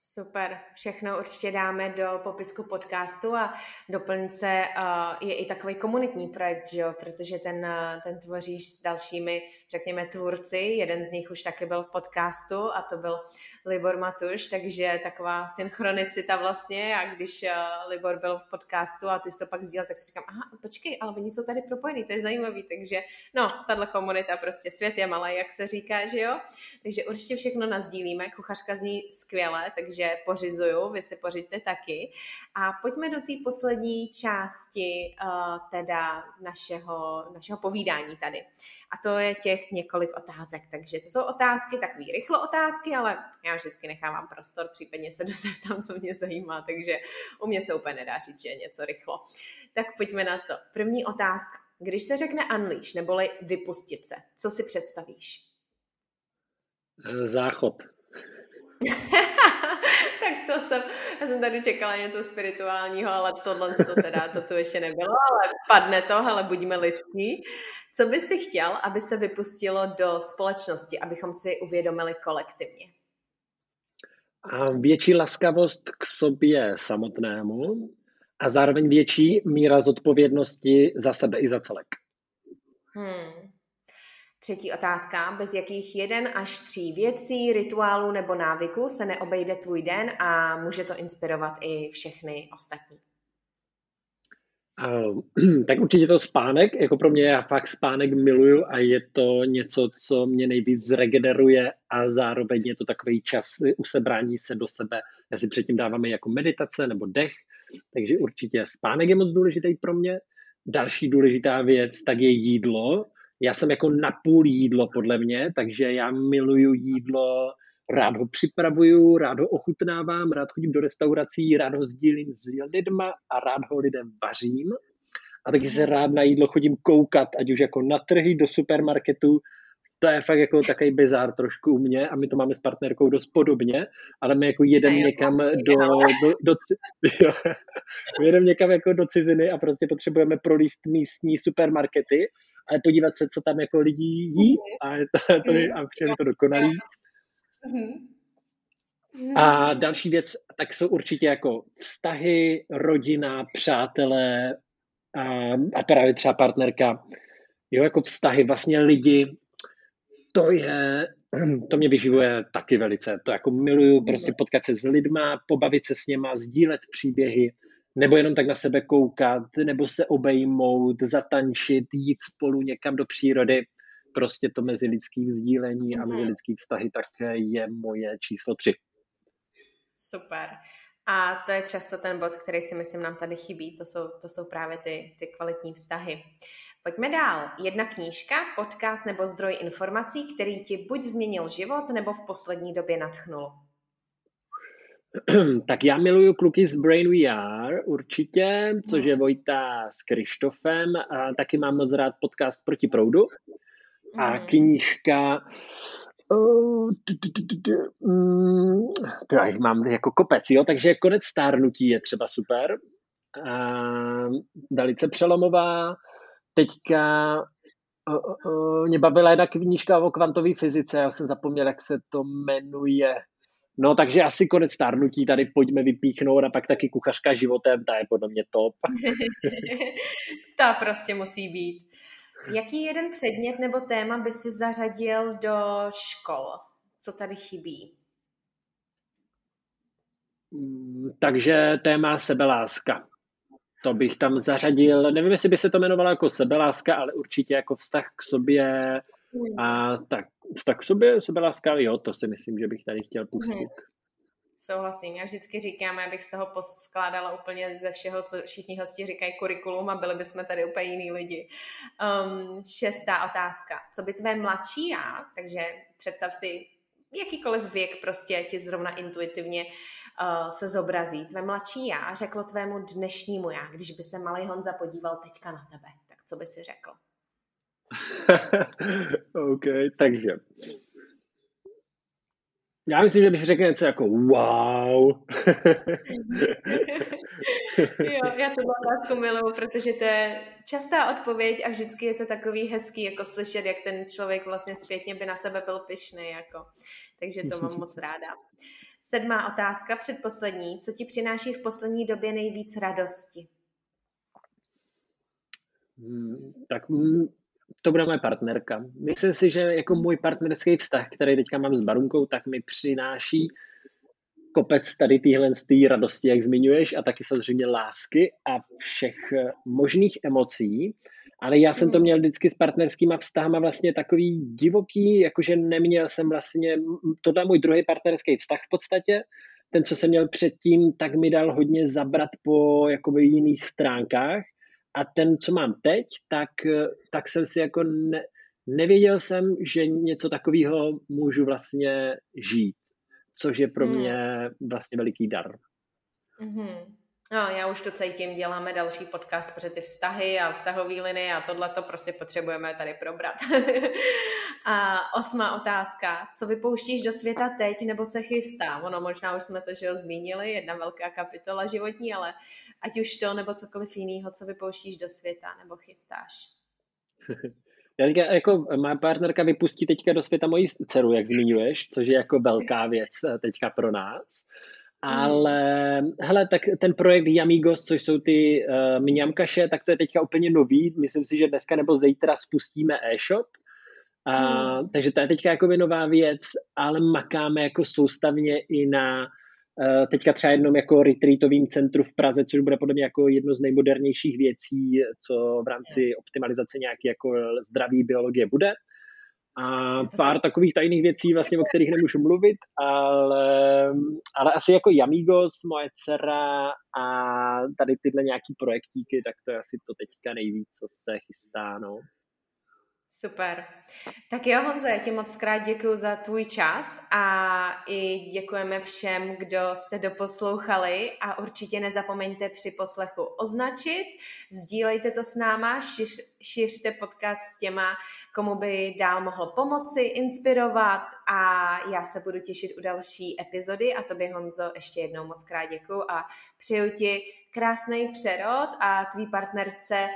Super, všechno určitě dáme do popisku podcastu a doplňce uh, je i takový komunitní projekt, že jo? protože ten, uh, ten tvoříš s dalšími, řekněme, tvůrci. Jeden z nich už taky byl v podcastu a to byl Libor Matuš, takže taková synchronicita vlastně a když uh, Libor byl v podcastu a ty jsi to pak sdílel, tak si říkám, aha, počkej, ale oni jsou tady propojení, to je zajímavý, takže no, tahle komunita prostě, svět je malý, jak se říká, že jo? Takže určitě všechno nazdílíme, kuchařka zní skvěle, takže takže pořizuju, vy si pořiďte taky. A pojďme do té poslední části uh, teda našeho, našeho povídání tady. A to je těch několik otázek. Takže to jsou otázky, takové rychlo otázky, ale já vždycky nechávám prostor, případně se tam, co mě zajímá, takže u mě se úplně nedá říct, že je něco rychlo. Tak pojďme na to. První otázka. Když se řekne unleash, neboli vypustit se, co si představíš? Záchod. tak to jsem, já jsem tady čekala něco spirituálního, ale tohle to teda, to tu ještě nebylo, ale padne to, ale buďme lidský. Co by si chtěl, aby se vypustilo do společnosti, abychom si uvědomili kolektivně? A větší laskavost k sobě samotnému a zároveň větší míra zodpovědnosti za sebe i za celek. Hmm. Třetí otázka. Bez jakých jeden až tří věcí, rituálů nebo návyků se neobejde tvůj den a může to inspirovat i všechny ostatní? Uh, tak určitě to spánek, jako pro mě já fakt spánek miluju a je to něco, co mě nejvíc zregeneruje a zároveň je to takový čas usebrání se do sebe. Já si předtím dáváme jako meditace nebo dech, takže určitě spánek je moc důležitý pro mě. Další důležitá věc, tak je jídlo, já jsem jako napůl jídlo podle mě, takže já miluju jídlo, rád ho připravuju, rád ho ochutnávám, rád chodím do restaurací, rád ho sdílím s lidma a rád ho lidem vařím. A taky se rád na jídlo chodím koukat, ať už jako na trhy, do supermarketu. To je fakt jako takový bizár trošku u mě a my to máme s partnerkou dost podobně, ale my jako jedeme někam do, do, do, do, jedeme někam jako do ciziny a prostě potřebujeme prolíst místní supermarkety ale podívat se, co tam jako lidi jí a, je to, to je, a všem je to dokonalý. A další věc, tak jsou určitě jako vztahy, rodina, přátelé a, a právě třeba partnerka. Jo, jako vztahy, vlastně lidi, to je, to mě vyživuje taky velice. To jako miluju, prostě potkat se s lidma, pobavit se s něma, sdílet příběhy nebo jenom tak na sebe koukat, nebo se obejmout, zatančit, jít spolu někam do přírody. Prostě to mezi lidských sdílení a mezi lidských vztahy tak je moje číslo tři. Super. A to je často ten bod, který si myslím nám tady chybí. To jsou, to jsou právě ty, ty kvalitní vztahy. Pojďme dál. Jedna knížka, podcast nebo zdroj informací, který ti buď změnil život, nebo v poslední době natchnul. tak já miluju kluky z Brain VR určitě, což je Vojta s Krištofem. A taky mám moc rád podcast Proti proudu. A mm. knížka mm, já jich mám jako kopec, jo, takže konec stárnutí je třeba super. A velice přelomová. Teďka mě bavila jedna knížka o kvantové fyzice, já jsem zapomněl, jak se to jmenuje No takže asi konec stárnutí tady pojďme vypíchnout a pak taky kuchařka životem, ta je podle mě top. ta prostě musí být. Jaký jeden předmět nebo téma by si zařadil do škol? Co tady chybí? Mm, takže téma sebeláska. To bych tam zařadil, nevím, jestli by se to jmenovalo jako sebeláska, ale určitě jako vztah k sobě a tak vztah k sobě, sebeláska, jo, to si myslím, že bych tady chtěl pustit. Hmm. Souhlasím. Já vždycky říkám, abych z toho poskládala úplně ze všeho, co všichni hosti říkají kurikulum a byli bychom tady úplně jiný lidi. Um, šestá otázka. Co by tvé mladší já, takže představ si jakýkoliv věk prostě ti zrovna intuitivně uh, se zobrazí. Tvé mladší já řeklo tvému dnešnímu já, když by se malý Honza podíval teďka na tebe, tak co by si řekl? OK, takže já myslím, že bych řekl něco jako wow. jo, já to otázku miluju, protože to je častá odpověď a vždycky je to takový hezký, jako slyšet, jak ten člověk vlastně zpětně by na sebe byl pyšný, jako. takže to mám moc ráda. Sedmá otázka, předposlední. Co ti přináší v poslední době nejvíc radosti? Hmm, tak to bude moje partnerka. Myslím si, že jako můj partnerský vztah, který teďka mám s Barunkou, tak mi přináší kopec tady téhle tý radosti, jak zmiňuješ, a taky samozřejmě lásky a všech možných emocí. Ale já jsem to měl vždycky s partnerskýma vztahama vlastně takový divoký, jakože neměl jsem vlastně, tohle můj druhý partnerský vztah v podstatě, ten, co jsem měl předtím, tak mi dal hodně zabrat po jakoby jiných stránkách a ten, co mám teď, tak, tak jsem si jako ne, nevěděl jsem, že něco takového můžu vlastně žít, což je pro hmm. mě vlastně veliký dar. Mm-hmm. No, já už to cítím, děláme další podcast, protože ty vztahy a vztahové liny a tohle to prostě potřebujeme tady probrat. a osmá otázka. Co vypouštíš do světa teď nebo se chystá? Ono možná už jsme to, že ho zmínili, jedna velká kapitola životní, ale ať už to nebo cokoliv jiného, co vypouštíš do světa nebo chystáš? Já teďka, jako má partnerka vypustí teďka do světa moji dceru, jak zmiňuješ, což je jako velká věc eh, teďka pro nás. Ale hele, tak ten projekt Yamigos, což jsou ty uh, mňamkaše, tak to je teďka úplně nový. Myslím si, že dneska nebo zítra spustíme e-shop. A, hmm. Takže to je teďka jako nová věc, ale makáme jako soustavně i na uh, teďka třeba jednom jako retreatovým centru v Praze, což bude podle mě jako jedno z nejmodernějších věcí, co v rámci optimalizace nějaké jako zdraví biologie bude a pár takových tajných věcí, vlastně, o kterých nemůžu mluvit, ale, ale asi jako Jamigos, moje dcera a tady tyhle nějaký projektíky, tak to je asi to teďka nejvíc, co se chystá, no. Super. Tak jo, Honzo, já ti moc krát děkuji za tvůj čas a i děkujeme všem, kdo jste doposlouchali a určitě nezapomeňte při poslechu označit, sdílejte to s náma, šiř, šiřte podcast s těma, komu by dál mohlo pomoci, inspirovat a já se budu těšit u další epizody a tobě, Honzo, ještě jednou moc krát děkuji a přeju ti krásný přerod a tvý partnerce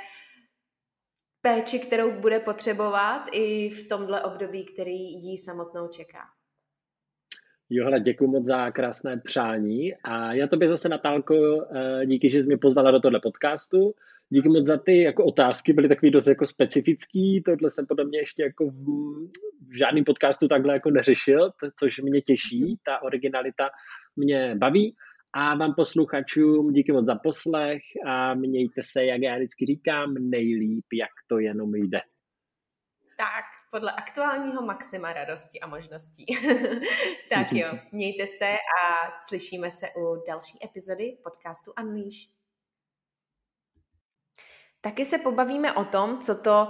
péči, kterou bude potřebovat i v tomhle období, který jí samotnou čeká. Jo, hele, děkuji moc za krásné přání a já tobě zase, Natálko, eh, díky, že jsi mě pozvala do tohle podcastu. Díky moc za ty jako otázky, byly takový dost jako specifický, tohle jsem podle mě ještě jako v, v žádném podcastu takhle jako neřešil, což mě těší, ta originalita mě baví. A vám posluchačům díky moc za poslech a mějte se, jak já vždycky říkám, nejlíp, jak to jenom jde. Tak, podle aktuálního maxima radosti a možností. tak jo, mějte se a slyšíme se u další epizody podcastu Unleash. Taky se pobavíme o tom, co to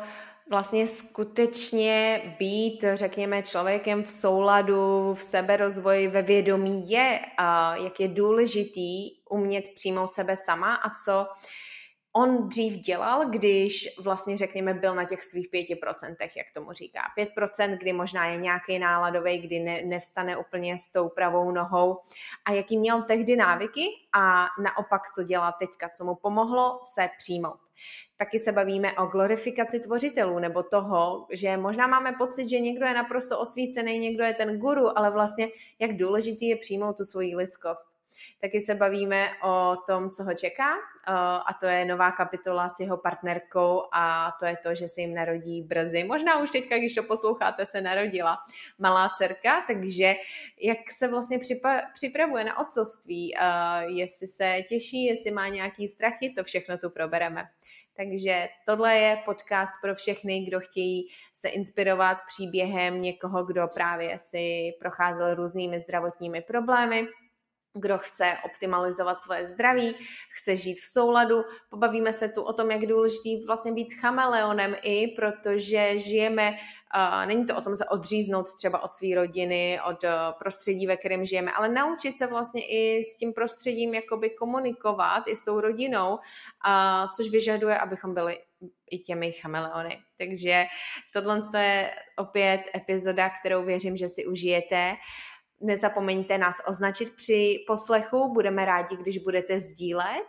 vlastně skutečně být, řekněme, člověkem v souladu, v seberozvoji, ve vědomí je a jak je důležitý umět přijmout sebe sama a co on dřív dělal, když vlastně řekněme byl na těch svých 5%, jak tomu říká. 5%, kdy možná je nějaký náladový, kdy ne, nevstane úplně s tou pravou nohou a jaký měl tehdy návyky a naopak, co dělá teďka, co mu pomohlo se přijmout. Taky se bavíme o glorifikaci tvořitelů, nebo toho, že možná máme pocit, že někdo je naprosto osvícený, někdo je ten guru, ale vlastně jak důležitý je přijmout tu svoji lidskost. Taky se bavíme o tom, co ho čeká a to je nová kapitola s jeho partnerkou a to je to, že se jim narodí brzy. Možná už teďka, když to posloucháte, se narodila malá dcerka, takže jak se vlastně připravuje na otcovství, jestli se těší, jestli má nějaký strachy, to všechno tu probereme. Takže tohle je podcast pro všechny, kdo chtějí se inspirovat příběhem někoho, kdo právě si procházel různými zdravotními problémy kdo chce optimalizovat svoje zdraví, chce žít v souladu. Pobavíme se tu o tom, jak důležitý vlastně být chameleonem i, protože žijeme, uh, není to o tom se odříznout třeba od své rodiny, od uh, prostředí, ve kterém žijeme, ale naučit se vlastně i s tím prostředím jakoby komunikovat i s tou rodinou, uh, což vyžaduje, abychom byli i těmi chameleony. Takže tohle je opět epizoda, kterou věřím, že si užijete. Uh, Nezapomeňte nás označit při poslechu, budeme rádi, když budete sdílet.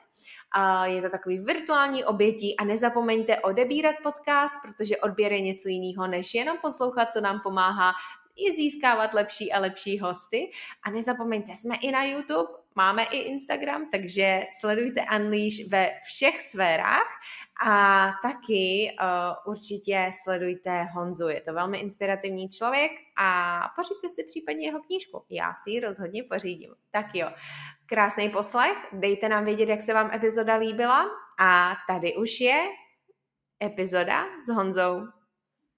Je to takový virtuální obětí a nezapomeňte odebírat podcast, protože odběr je něco jiného, než jenom poslouchat, to nám pomáhá i získávat lepší a lepší hosty. A nezapomeňte, jsme i na YouTube, máme i Instagram, takže sledujte Unleash ve všech sférách a taky uh, určitě sledujte Honzu. Je to velmi inspirativní člověk a pořiďte si případně jeho knížku. Já si ji rozhodně pořídím. Tak jo, krásný poslech, dejte nám vědět, jak se vám epizoda líbila a tady už je epizoda s Honzou.